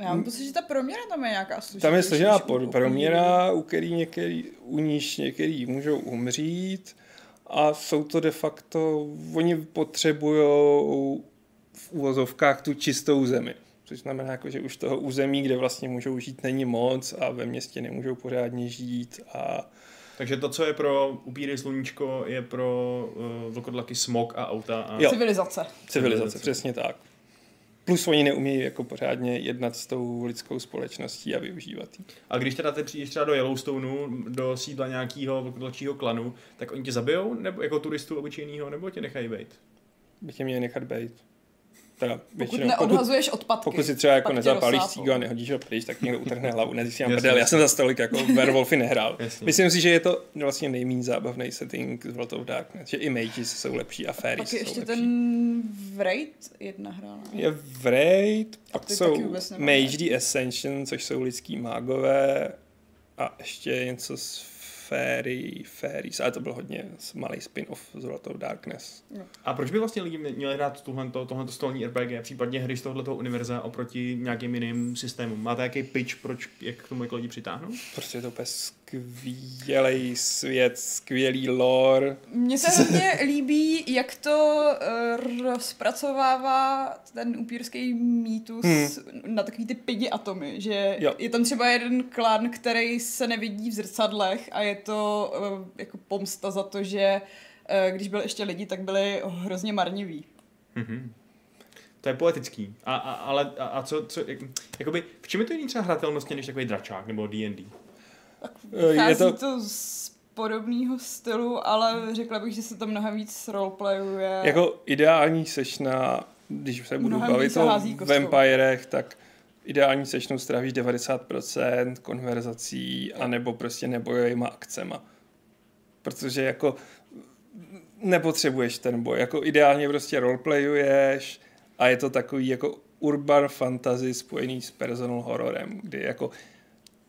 Já mám pocit, že ta proměra tam je nějaká složitější. Tam je složená proměra, u který některý, u níž některý můžou umřít a jsou to de facto, oni potřebují v úvozovkách tu čistou zemi. Což znamená, jako, že už toho území, kde vlastně můžou žít, není moc a ve městě nemůžou pořádně žít a Takže to, co je pro upíry sluníčko, je pro uh, vlkodlaky smog a auta. A... Jo. Civilizace. civilizace, Civilizace. přesně tak. Plus oni neumějí jako pořádně jednat s tou lidskou společností a využívat ji. A když teda ty přijdeš třeba do Yellowstoneu, do sídla nějakého vlkodlačího klanu, tak oni tě zabijou, nebo jako turistu obyčejného, nebo tě nechají být? By tě měli nechat být. Teda Pokud většinou, neodhazuješ odpadky. Pokud si třeba jako pak nezapálíš cígo a nehodíš ho pryč, tak někdo utrhne hlavu. Jasně, prdel. Já jsem za stolik jako Werewolfy nehrál. Jasně. Myslím si, že je to vlastně nejméně zábavný setting z World of Darkness. Že i mages jsou lepší a fairies Pak jsou je ještě lepší. ten Wraith jedna hra. ne? Je Wraith, pak ty jsou taky vůbec nemám Mage the Ascension, což jsou lidský mágové a ještě něco z Fairy, Fairies, ale to byl hodně malý spin-off z World of Darkness. A proč by vlastně lidi měli hrát tohleto, tohleto stolní RPG, případně hry z tohoto univerza oproti nějakým jiným systémům? Máte nějaký pitch, proč, jak k tomu jako lidi přitáhnou? Prostě je to úplně skvělý svět, skvělý lore. Mně se hrozně líbí, jak to uh, rozpracovává ten upírský mýtus Hmm. na takový ty pidi atomy, že Jo. je tam třeba jeden klan, který se nevidí v zrcadlech a je to uh, jako pomsta za to, že uh, když byli ještě lidi, tak byli hrozně marniví. Mhm. To je poetický. A, a, ale a, a co, co jak, jakoby, v čem je to jiný třeba hratelnostně než takový dračák nebo D&D? Je Vychází to, to... z podobného stylu, ale řekla bych, že se to mnohem víc roleplayuje. jako ideální sešna, když se budu Mnohem bavit o vampirech, tak ideální sešnou strávíš 90% konverzací anebo prostě nebojovýma akcema. Protože jako nepotřebuješ ten boj. Jako ideálně prostě roleplayuješ a je to takový jako urban fantasy spojený s personal hororem, kdy jako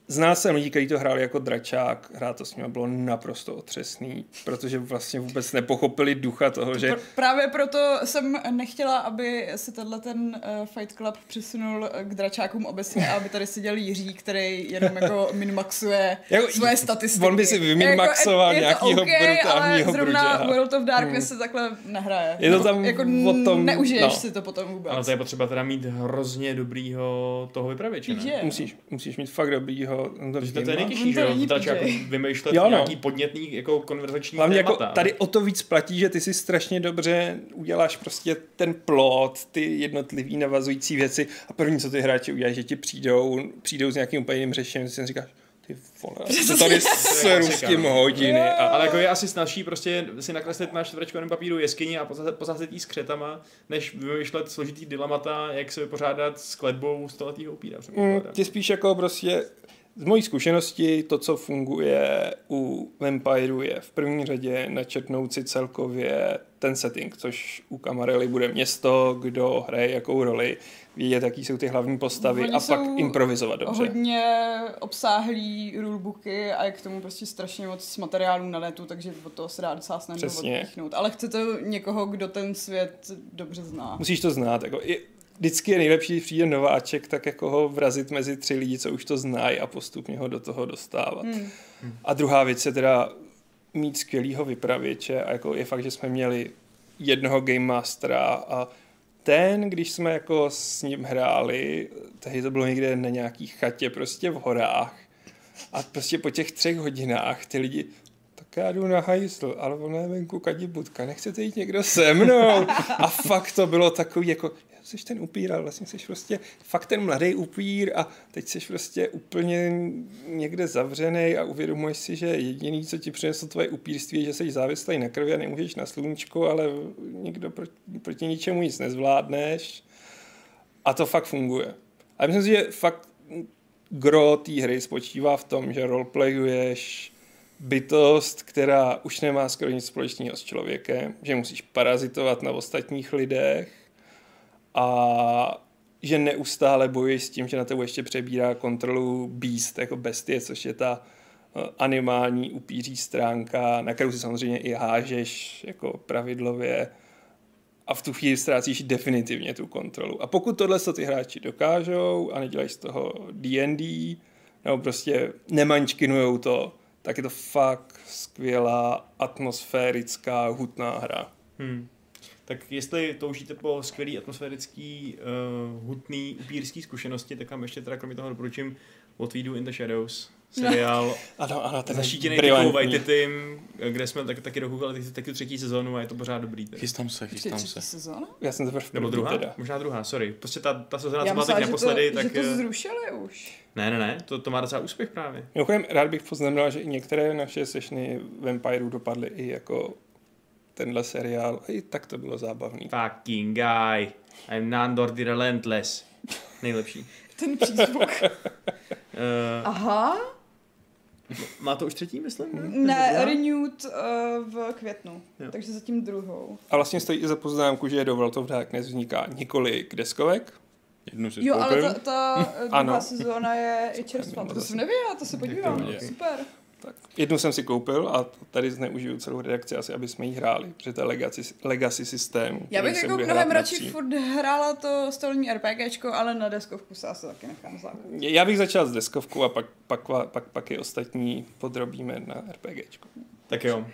Znal jsem lidí, kteří to hráli jako dračák, hrát to s nimi bylo naprosto otřesný, protože vlastně vůbec nepochopili ducha toho, že Pr- právě proto jsem nechtěla, aby se tenhle ten uh, Fight Club přesunul eh, k dračákům obecně a aby tady seděl Jiří, který jenom jako minmaxuje Jako- svoje statistiky. on by si vyminmaxoval Jako, je nějakýho okay, brutálního ale zrovna bruděha. World of Darkness se takhle nehraje. Je to tam jako o tom- neužiješ no. si to potom vůbec. Ale to je potřeba teda mít hrozně dobrýho toho vypravěče, ne? že? musíš, musíš mít fakt dobrýho Takže to, to je nejtěžší, že to jo, dračáku PJ. vymýšlet Jo, no. nějaký podnětný jako konverzační Hlavně jako témata. tady o to víc platí, že ty si strašně dobře uděláš prostě ten plot, ty jednotlivý navazující věci a první, co ty hráči udělají, že ti přijdou, přijdou s nějakým úplně jiným řešením, si říkáš, ty vole, to tady seru s tím hodiny. A, Ale jako je asi snazší prostě si nakreslit na čtverečkovém papíru jeskyni a posázet jí s křetama, než vymýšlet složitý dilemata, jak se vypořádat s kledbou stoletýho upíra. mm, ty spíš jako prostě z mojí zkušenosti to, co funguje u Vampireu je v první řadě načrtnout si celkově ten setting, což u Kamarely bude město, kdo hraje jakou roli, vědět, jaký jsou ty hlavní postavy Oni a pak improvizovat dobře. Hodně obsáhlý rulebooky a je k tomu prostě strašně moc materiálů na netu, takže od toho se dá docela snadno odpíchnout. Ale chce to někoho, kdo ten svět dobře zná. Musíš to znát. Jako, i, vždycky je nejlepší, když přijde nováček, tak jako ho vrazit mezi tři lidi, co už to znají a postupně ho do toho dostávat. Hmm. A druhá věc je teda mít skvělýho vypravěče a jako je fakt, že jsme měli jednoho Game Mastera a ten, když jsme jako s ním hráli, tehdy to bylo někde na nějaký chatě prostě v horách a prostě po těch třech hodinách ty lidi tak já jdu na hajsl, ale ona je venku kadibudka, nechcete jít někdo se mnou? A fakt to bylo takový jako, jsi ten upír, ale vlastně jsi prostě fakt ten mladý upír a teď jsi prostě úplně někde zavřený a uvědomuješ si, že jediný, co ti přineslo tvoje upírství, je, že jsi závislý na krvi a nemůžeš na sluníčko, ale nikdo proti, proti ničemu nic nezvládneš. A to fakt funguje. A myslím si, že fakt gro té hry spočívá v tom, že roleplayuješ bytost, která už nemá skoro nic společného s člověkem, že musíš parazitovat na ostatních lidech a že neustále bojuješ s tím, že na tebe ještě přebírá kontrolu Beast, jako bestie, což je ta eh, animální upíří stránka, na kterou si samozřejmě i hážeš jako pravidlově a v tu chvíli ztrácíš definitivně tu kontrolu. A pokud tohle to ty hráči dokážou a nedělají z toho D&D, nebo prostě nemančkinujou to, tak je to fakt skvělá, atmosférická, hutná hra. Hmm. Tak jestli toužíte po skvělý atmosférický, uh, hutný, upírský zkušenosti, tak vám ještě teda kromě toho doporučím What We Do in the Shadows, seriál Ano, ano, ten je zaštítěný brilantní. Waititim, kde jsme tak, taky dokoukali teď, taky tu třetí sezónu a je to pořád dobrý. Teda. Chystám se, Ještě chystám třetí se. sezóna? Já jsem teprve Nebo druhá? teda. Možná druhá, sorry. Prostě ta, ta sezóna, Já co byla teď že to, naposledy, tak... že to zrušili už. Ne, ne, ne, to, to má docela úspěch právě. Mimochodem, rád bych poznamenal, že i některé naše sešny Vampirů dopadly i jako tenhle seriál. A I tak to bylo zábavný. Fucking guy. I'm Nandor the Relentless. Nejlepší. Ten přízvuk. Uh, Aha, má to už třetí, myslím? ne, druhá? renewed uh, v květnu, Jo. takže zatím druhou. A vlastně stojí i za poznámku, že do World of Darkness vzniká několik deskovek. Jednu si Jo, ale ta, ta druhá Ano. sezóna je i čerstvá, to jsem nevěděla, to se podívám, super. Tak. Jednu jsem si koupil a tady zneužiju celou redakci asi, aby jsme ji hráli, protože to je legacy, legacy systém. Já bych jako mnohem radši furt hrála to stolní RPGčko, ale na deskovku se asi taky nechám zákup. Já bych začal s deskovkou a pak, pak, pak, pak je ostatní podrobíme na RPGčku. Tak jo.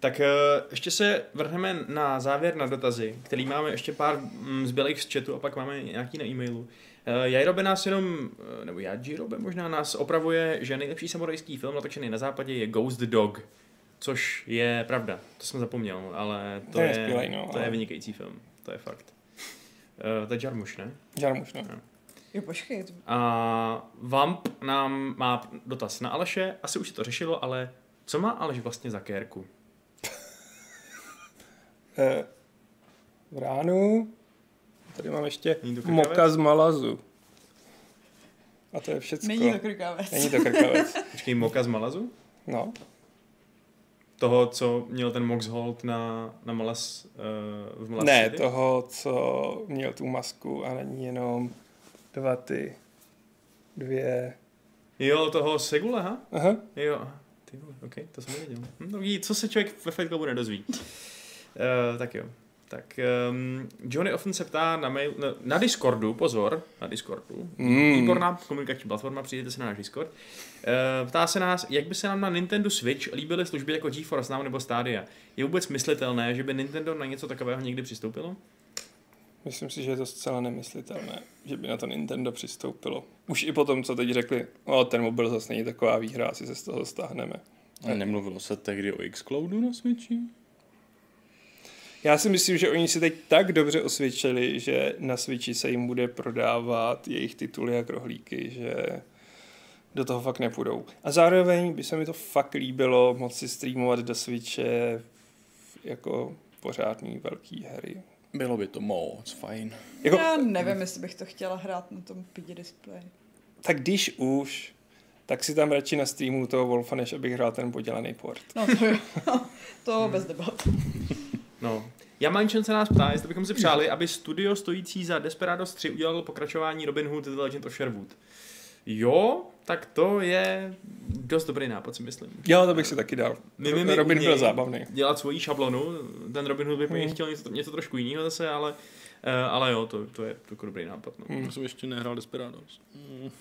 Tak eh, ještě se vrhneme na závěr na dotazy, který máme ještě pár mm, zbylých z chatu a pak máme nějaký na e-mailu. Eh, Jairobe nás jenom, eh, nebo já Jirobe možná nás opravuje, že nejlepší samurajský film natočený na západě je Ghost Dog. Což je pravda, to jsem zapomněl, ale to, To je je, skvělej, no, to je ale- vynikající film, to je fakt. Uh, to je Jarmuš, ne? Žármuš, no. Jo, počkej. A Vamp nám má dotaz na Aleše, asi už se to řešilo, ale co má Aleš vlastně za kérku? Eh, v ránu tady mám ještě moka z Malazu. A to je všecko. Není to krkavec. Není to krkavec. Počkej, Moka z Malazu? No, Toho, co měl ten Moxhold na, na Malas uh, v Malas ne, City? toho, co měl tu masku a není jenom dva ty, dvě. Jo, toho Segula, ha? Aha. Jo, ty vole, ok, to jsem nevěděl. Hm, no, co se člověk ve Fight Clubu nedozví. Uh, tak jo. Tak um, Johnny Offen se ptá na, mail, na, na Discordu, pozor, na Discordu. Mm. Výborná komunikační platforma, přijděte se na náš Discord. Uh, ptá se nás, jak by se nám na Nintendo Switch líbily služby jako GeForce Now nebo Stadia. Je vůbec myslitelné, že by Nintendo na něco takového někdy přistoupilo? Myslím si, že je to zcela nemyslitelné, že by na to Nintendo přistoupilo. Už i po tom, co teď řekli, o, ten mobil zase není taková výhra, asi se z toho stáhneme. A nemluvilo se tehdy o Xcloudu na Switchi? Já si myslím, že oni si teď tak dobře osvědčili, že na Switchi se jim bude prodávat jejich tituly jak rohlíky, že do toho fakt nepůjdou. A zároveň by se mi to fakt líbilo moci streamovat do Switche jako pořádný velký hry. Bylo by to moc fajn. Jako, Já nevím, jestli bych to chtěla hrát na tom pidi displeji. tak když už, tak si tam radši na streamu toho Wolfa, než abych hrál ten podělaný port. No to jo, to bez debat. No. Jamančen se nás ptá, jestli bychom si přáli, aby studio stojící za Desperados 3 udělalo pokračování Robin Hood The Legend of Sherwood. Jo, tak to je dost dobrý nápad, si myslím. Jo, to bych si taky dal. My, my, my Robin byl zábavný. Dělat svoji šablonu, ten Robin Hood by Hmm. hmm. chtěl něco, něco trošku jiného zase, ale, uh, ale jo, to, to je jako dobrý nápad. No. Hmm. Já jsem ještě nehrál Desperados.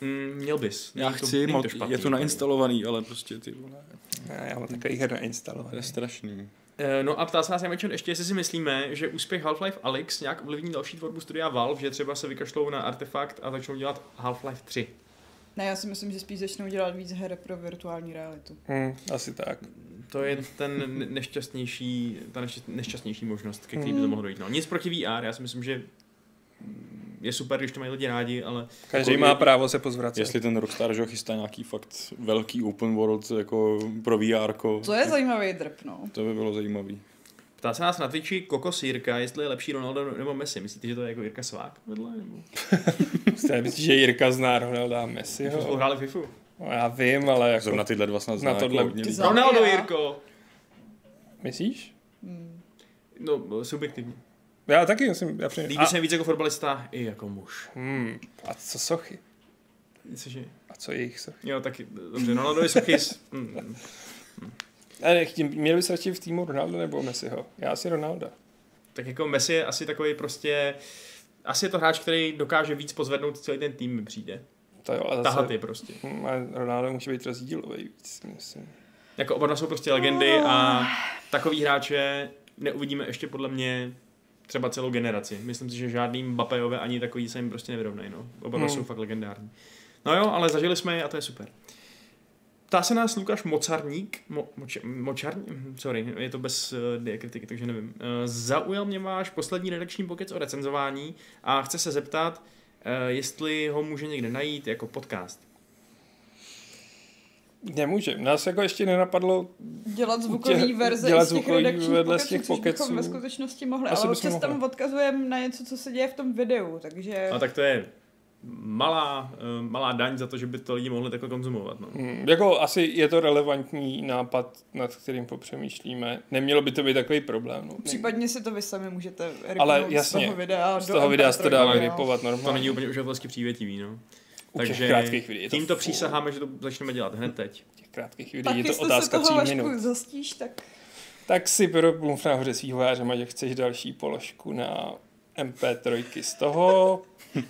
Mm, měl bys. Já to- chci, mo- to špatný. je to nainstalovaný, ale prostě ty vole, Ne, já mám takový her to nainstalovaný. je strašný. Eh, No a ptá se nás Jamečon ještě, jestli si myslíme, že úspěch Half-Life Alyx nějak ovlivní další tvorbu studia Valve, že třeba se vykašlou na artefakt a začnou dělat Half-Life 3. Ne, já si myslím, že spíš začnou dělat víc her pro virtuální realitu. Hmm, asi tak. To je ten ne- nešťastnější, ta nešťast- nešťastnější možnost, ke který by to Hmm. mohlo dojít. No, nic proti VR, já si myslím, že je super, když to mají lidi rádi, ale Každý Jako má je- právo se pozvracet. Jestli ten Rockstar že chystá nějaký fakt velký open world jako pro VR, To je zajímavý drp, no. to by bylo zajímavý. ptá se nás na Twitchi Kokos Jirka, jestli je lepší Ronaldo nebo Messi. Myslíte, že to je jako Jirka Svák vedle? Nebo... Myslíš, že Jirka zná Ronalda a spolu Messiho? hráli FIFU. No, já vím, ale jako... Zrovna tyhle dva snad Na zná tohle- jako hodně lidí. Za- Ronaldo. Jirko! Myslíš? Hmm. No, subjektivně. Já taky myslím, já přijím. Líbí se mi víc jako fotbalista i jako muž. hmm, a co sochy? Cože? A co jejich sochy? Jo, taky, dobře, Ronaldo je Sochis. Mm, A nech, tím, měli by se radši v týmu Ronaldo nebo Messiho? Já si Ronalda. tak jako Messi je asi takový prostě, asi je to hráč, který dokáže víc pozvednout celý ten tým, mi přijde. To jo, a zase, Tahat je prostě. Hm, a Ronaldo může být rozdílový víc, myslím. Jako oba jsou prostě legendy a takový hráče neuvidíme ještě podle mě třeba celou generaci. Myslím si, že žádný Mbappéové ani takový se jim prostě nevyrovnají. No. Oba Hmm. jsou fakt legendární. No jo, ale zažili jsme je a to je super. Ptá se nás Lukáš Mocarník, mo, moč, močarní, hm, sorry, je to bez uh, diakritiky, takže nevím. Uh, zaujal mě váš poslední redakční pokec o recenzování a chce se zeptat, uh, jestli ho může někde najít jako podcast. Nemůže. Nás jako ještě nenapadlo, Dělat zvukový Tě- verze dělat z těch zvukový redakčních vedle z pokeců, těch což bychom pokeců. ve skutečnosti mohli, Asi ale občas tam mohli. odkazujeme na něco, co se děje v tom videu, takže... A tak to je malá, uh, malá daň za to, že by to lidi mohli takhle konzumovat. No. hm, jako asi je to relevantní nápad, nad kterým popřemýšlíme. Nemělo by to být takový problém. No. Případně si to vy sami můžete Ale ripnout z jasně, toho videa Z toho videa se to dá MP3, no. vyripovat To není normálně. úplně uživatelsky přívětivý, no. U těch Takže krátkých videí tímto furt. přísaháme, že to začneme dělat hned teď. Těch krátkých videí Tak je to otázka se tří toho minut. zastíš, tak Tak si promluv nahoře s vývojářem, že chceš další položku na MP3 z toho,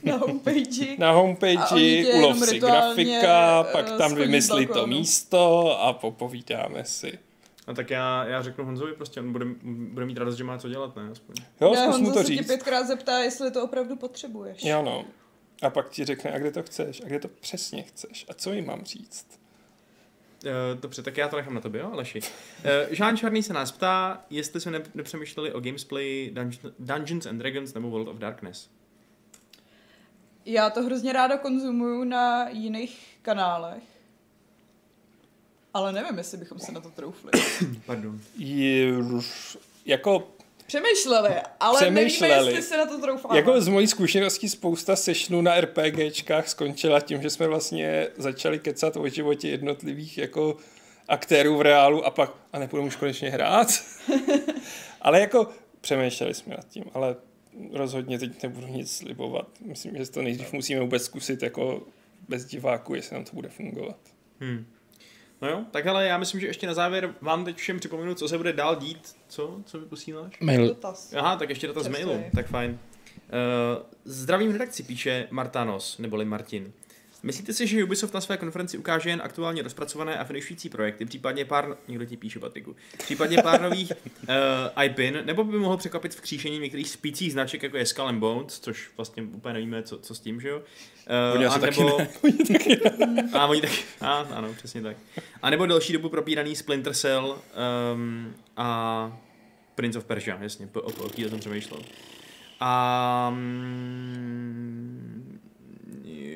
na homepage. na homepage, ulov si grafika, eh, pak tam vymyslí to místo a popovídáme si. A tak já, já řeknu Honzovi prostě, on bude, bude mít radost, že má co dělat, ne? Aspoň. Jo, ne, zkus mu to se tě říct. pětkrát zeptá, jestli to opravdu potřebuješ. Jo, no. A pak ti řekne, a kde to chceš, a kde to přesně chceš, a co jim mám říct. Uh, dobře, tak já to nechám na tobě, jo, Aleši. Uh, Žán Čarný se nás ptá, jestli se ne, nepřemýšleli o gamesplay Dungeon, Dungeons and Dragons nebo World of Darkness. Já to hrozně ráda konzumuju na jiných kanálech. Ale nevím, jestli bychom se na to troufli. Pardon. Je, jako, Přemýšleli, ale Přemýšleli. nevíme, jestli se na to troufáme. jako z mojí zkušeností spousta sešnů na RPGčkách skončila tím, že jsme vlastně začali kecat o životě jednotlivých jako aktérů v reálu a pak, a nepůjdeme už konečně hrát. ale jako přemýšleli jsme nad tím, ale rozhodně teď nebudu nic slibovat. Myslím, že to nejdřív musíme vůbec zkusit jako bez diváků, jestli nám to bude fungovat. Hmm. No jo, tak ale já myslím, že ještě na závěr vám teď všem připomenu, co se bude dál dít. Co? Co mi posíláš? Mail. Dotaz. Aha, tak ještě data z mailu, tak fajn. Uh, zdravím redakci, píše Martanos, neboli Martin. Myslíte si, že Ubisoft na své konferenci ukáže jen aktuálně rozpracované a finišující projekty, případně pár, někdo ti píše Patriku, případně pár nových uh, IPin, nebo by mohl překvapit v kříšení některých spících značek, jako je Skull and Bones, což vlastně úplně nevíme, co, co s tím, že jo? Uh, Oni asi taky nebo... A oni taky, a, ano, přesně tak. A nebo další dobu propíraný Splinter Cell um, a Prince of Persia, jasně, po, o o jsem přemýšlel. A mm,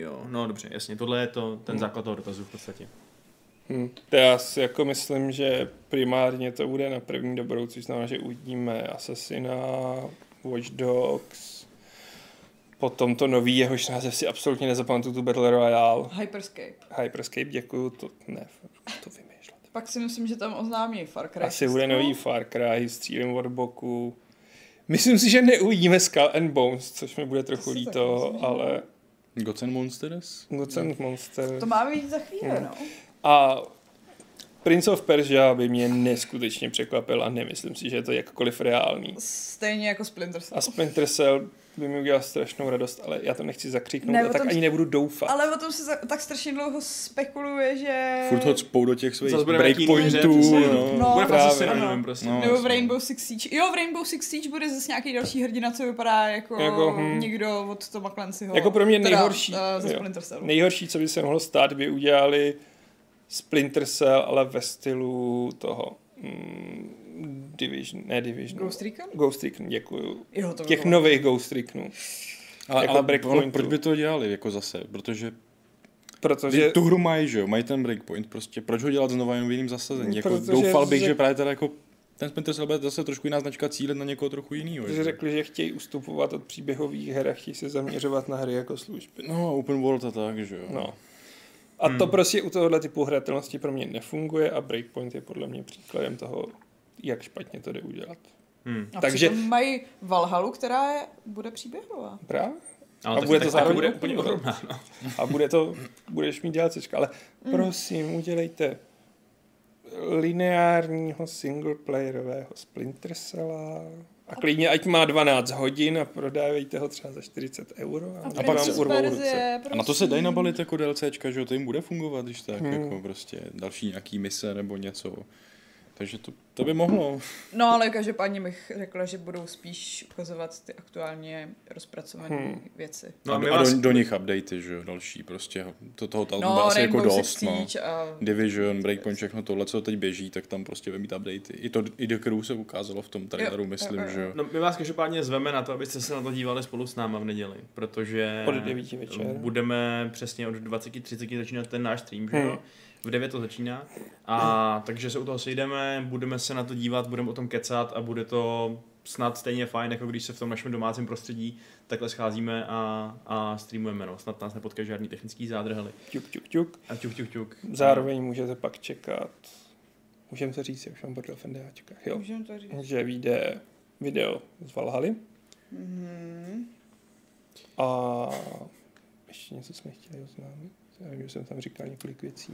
jo, no dobře, jasně, tohle je to, ten základ toho dotazu v podstatě. Hm. To Já si jako myslím, že primárně to bude na první dobrou, což znamená, že uvidíme Assassina, Watch Dogs, potom to nový, jehož název si absolutně nezapamatuju, tu Battle Royale. Hyperscape. Hyperscape, děkuju, to ne, to vymýšlet. Pak si myslím, že tam oznámí Far Cry. Asi bude 6. nový Far Cry, střílím od boku. Myslím si, že neuvidíme Skull and Bones, což mi bude trochu líto, ale Gods and Monsters? Gods and Monster. To má být za chvíli, Hmm. no. A Prince of Persia by mě neskutečně překvapil a nemyslím si, že je to jakkoliv reálný. Stejně jako Splinter Cell. A Splinter Cell by mi udělal strašnou radost, ale já to nechci zakřiknout Ne, a tak tom- ani nebudu doufat. Ale o tom se za, tak strašně dlouho spekuluje, že... Furt ho cpou do těch svých breakpointů. No. No, bude v právě. Assassinu, Ano. nevím prostě. No. Nebo v. Rainbow Six Siege. Jo, v Rainbow Six Siege bude zase nějaký další hrdina, co vypadá jako, Jako, hm. někdo od Toma Clancyho. Jako pro mě Teda, nejhorší- Cellu. Nejhorší, co by se mohlo stát, by udělali Splinter Cell, ale ve stylu toho mm, Division, ne Division. Ghost Recon? Ghost Recon, děkuju. Jo, to Těch bylo. nových Ghost Reconů. Ale, Jako ale breakpointu. ono, proč by to dělali, jako zase? Protože Protože že... tu hru mají, že jo, mají ten breakpoint, prostě proč ho dělat znova jenom v jiným zasazení? Jako, Protože doufal bych, řek- že právě teda jako ten Splinter Cell bude zase trošku jiná značka cílet na někoho trochu jiného. Protože řekli, že chtějí ustupovat od příběhových her a chtějí se zaměřovat na hry jako služby. No, open world a tak, že jo. No. A to prostě u tohohle typu hratelnosti pro mě nefunguje a Breakpoint je podle mě příkladem toho, jak špatně to jde udělat. Hmm. A Takže- mají Valhalu, která je, bude příběhová. Právě. Ale A bude to zároveň bude úplně ohromná. No. A bude to, budeš mít DLCčka, ale prosím, udělejte lineárního singleplayerového Splinter Cella a klidně ať má 12 hodin a prodávejte ho třeba za 40 euro a, A, pak vám urvou ruce. Persie, A na to se dají nabalit jako DLCčka, že jo, to jim bude fungovat, když tak, Hmm. jako prostě další nějaký mise nebo něco. Takže to, to by mohlo. No ale každopádně bych řekla, že budou spíš ukazovat ty aktuálně rozpracované Hmm. věci. No a, a my do, a vás- do, do nich updaty, že jo, další prostě. To, toho tam No, asi jako dost, no. A... Division, Breakpoint, všechno tohle, co teď běží, tak tam prostě bude mít updaty. I to i The Crew se ukázalo v tom traileru, Jo, myslím, jo, jo. že jo. No, my vás každopádně zveme na to, abyste se na to dívali spolu s náma v neděli, protože Od 9 večer. budeme přesně od 20.30 začínat ten náš stream, že jo? Hmm. V 9 to začíná. A takže se u toho sejdeme, budeme se na to dívat, budeme o tom kecat a bude to snad stejně fajn, jako když se v tom našem domácím prostředí takhle scházíme a, a streamujeme. No. Snad nás nepotká žádný technický zádrhely. Ťuk, ťuk, ťuk. A ťuk, ťuk, ťuk. Zároveň můžete pak čekat, můžeme se říct, jak už mám bordel v NDAčkách, jo? Můžeme to říct. Že vyjde video z Valhaly Mhm. a ještě něco jsme chtěli oznámit. Já vím, že jsem tam říkal několik věcí.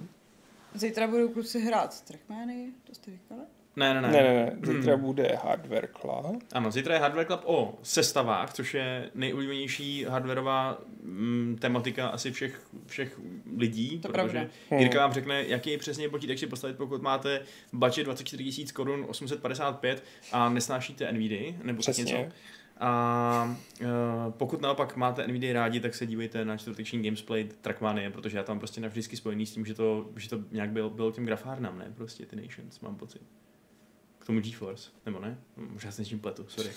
Zítra budou kluci hrát Trackmany, to jste říkali? Ne, ne, ne. Ne, ne, ne. Zítra Hmm. bude Hardware Club. Ano, zítra je Hardware Club o sestavách, což je nejoblíbenější hardwareová mm, tematika asi všech, všech lidí, To protože pravda. Hmm. Jirka vám řekne, jaký přesně počítač si postavit, pokud máte budget 24 000 korun 855 a nesnášíte NVIDIA nebo tak něco. A uh, pokud naopak máte NVIDIA rádi, tak se dívejte na čtvrteční Gamesplay Trackmania, protože já tam prostě navždycky spojený s tím, že to, že to nějak byl, bylo těm grafárnám, ne? Prostě ty Nations, mám pocit. K tomu GeForce, nebo ne? Možná se něčím pletu, sorry.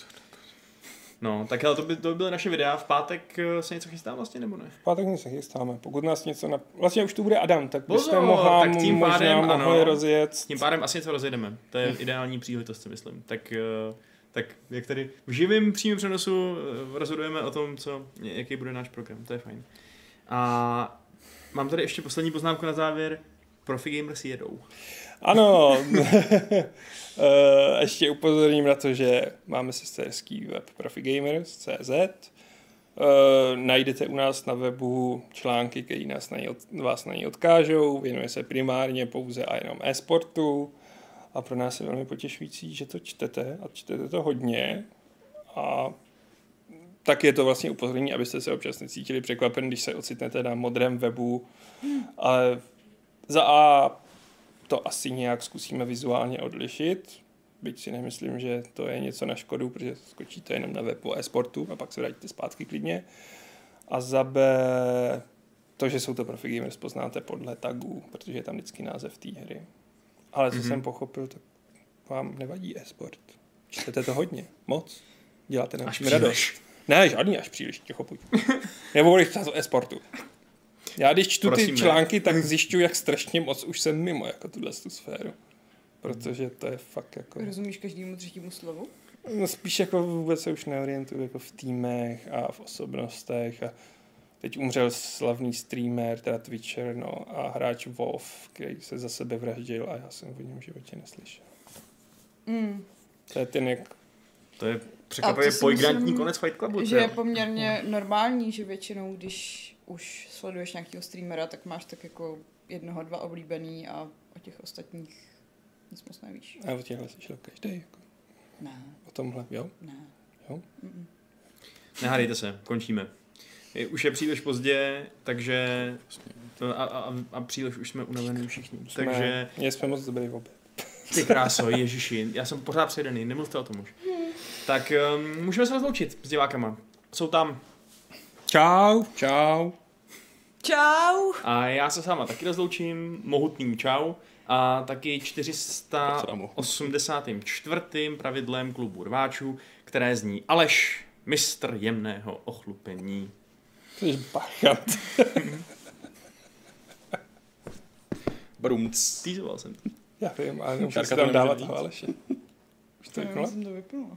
No, tak ale to by, to by byly naše videa. V pátek eh, se něco chystá vlastně, nebo ne? V pátek se chystáme. Pokud nás něco na... Vlastně už tu bude Adam, tak byste mohla, tak tím možná pádem, mohli ano. rozjet. Tím pádem asi něco rozjedeme. To je ideální příležitost, si myslím. Tak, eh, tak jak tady v živém přímém přenosu eh, rozhodujeme o tom, co, jaký bude náš program. To je fajn. A mám tady ještě poslední poznámku na závěr. Profi gamers jedou. Ano, Eh, ještě upozorním na to, že máme sesterský web profigamers.cz. Uh, najdete u nás na webu články, které od, vás na něj odkážou. Věnuje se primárně pouze a jenom e-sportu. A pro nás je velmi potěšující, že to čtete a čtete to hodně. A tak je to vlastně upozornění, abyste se občas necítili překvapen, když se ocitnete na modrém webu. Ale za A to asi nějak zkusíme vizuálně odlišit, byť si nemyslím, že to je něco na škodu, protože skočíte jenom na web o e-sportu a pak se vrátíte zpátky klidně. A za B to, že jsou to profi gamers, poznáte podle tagů, protože je tam vždycky název té hry. Ale co Mhm. mm-hmm. jsem pochopil, tak vám nevadí e-sport. Čtete to hodně, moc. Děláte nám radost. Ne, žádný až příliš, ticho pojď. Nebo když o e-sportu. Já když čtu Prosím, ty ne. články, tak zjišťuju, jak strašně moc už jsem mimo jako tuhle tu sféru. Protože to je fakt jako... Rozumíš každému třetímu slovu? No spíš jako vůbec se už neorientuju jako v týmech a v osobnostech a teď umřel slavný streamer, teda Twitcher, no a hráč WoW, který se za sebe vraždil a já jsem o něm v životě neslyšel. Mm. To je ten, jak To je překvapivě poigrantní myslím, konec Fight Clubu. Že je poměrně normální, že většinou, když už sleduješ nějakého streamera, tak máš tak jako jednoho, dva oblíbený a o těch ostatních nic moc nevíš. a o těchhle slyšel každý, jako Ne, o tomhle, jo? ne. Jo? Mm-mm. Nehádejte se, končíme. Je, už je příliš pozdě, takže to, a, a, a příliš už jsme unavení všichni. Jsme, Takže Měli jsme moc dobrý oběd. ty kráso, ježiši, já jsem pořád předený, nemluvte o tom už. Tak um, můžeme se rozloučit s divákama. Jsou tam Čau, čau. Čau! a já se s váma taky rozloučím, mohutným čau. A taky 484. pravidlem klubu rváčů, které zní Aleš, mistr jemného ochlupení. Jsi bachant. Brumc. Týzoval jsem to. Já vím, ale nemůžu Šárka si to tam dávat toho Aleše. Už to Já vypnula? jsem to vypnula.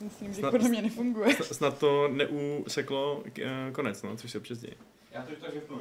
Myslím, že Snad- podle mě nefunguje. Snad to neuseklo eh, konec, no, což se občas děje. Já to tak vypnu,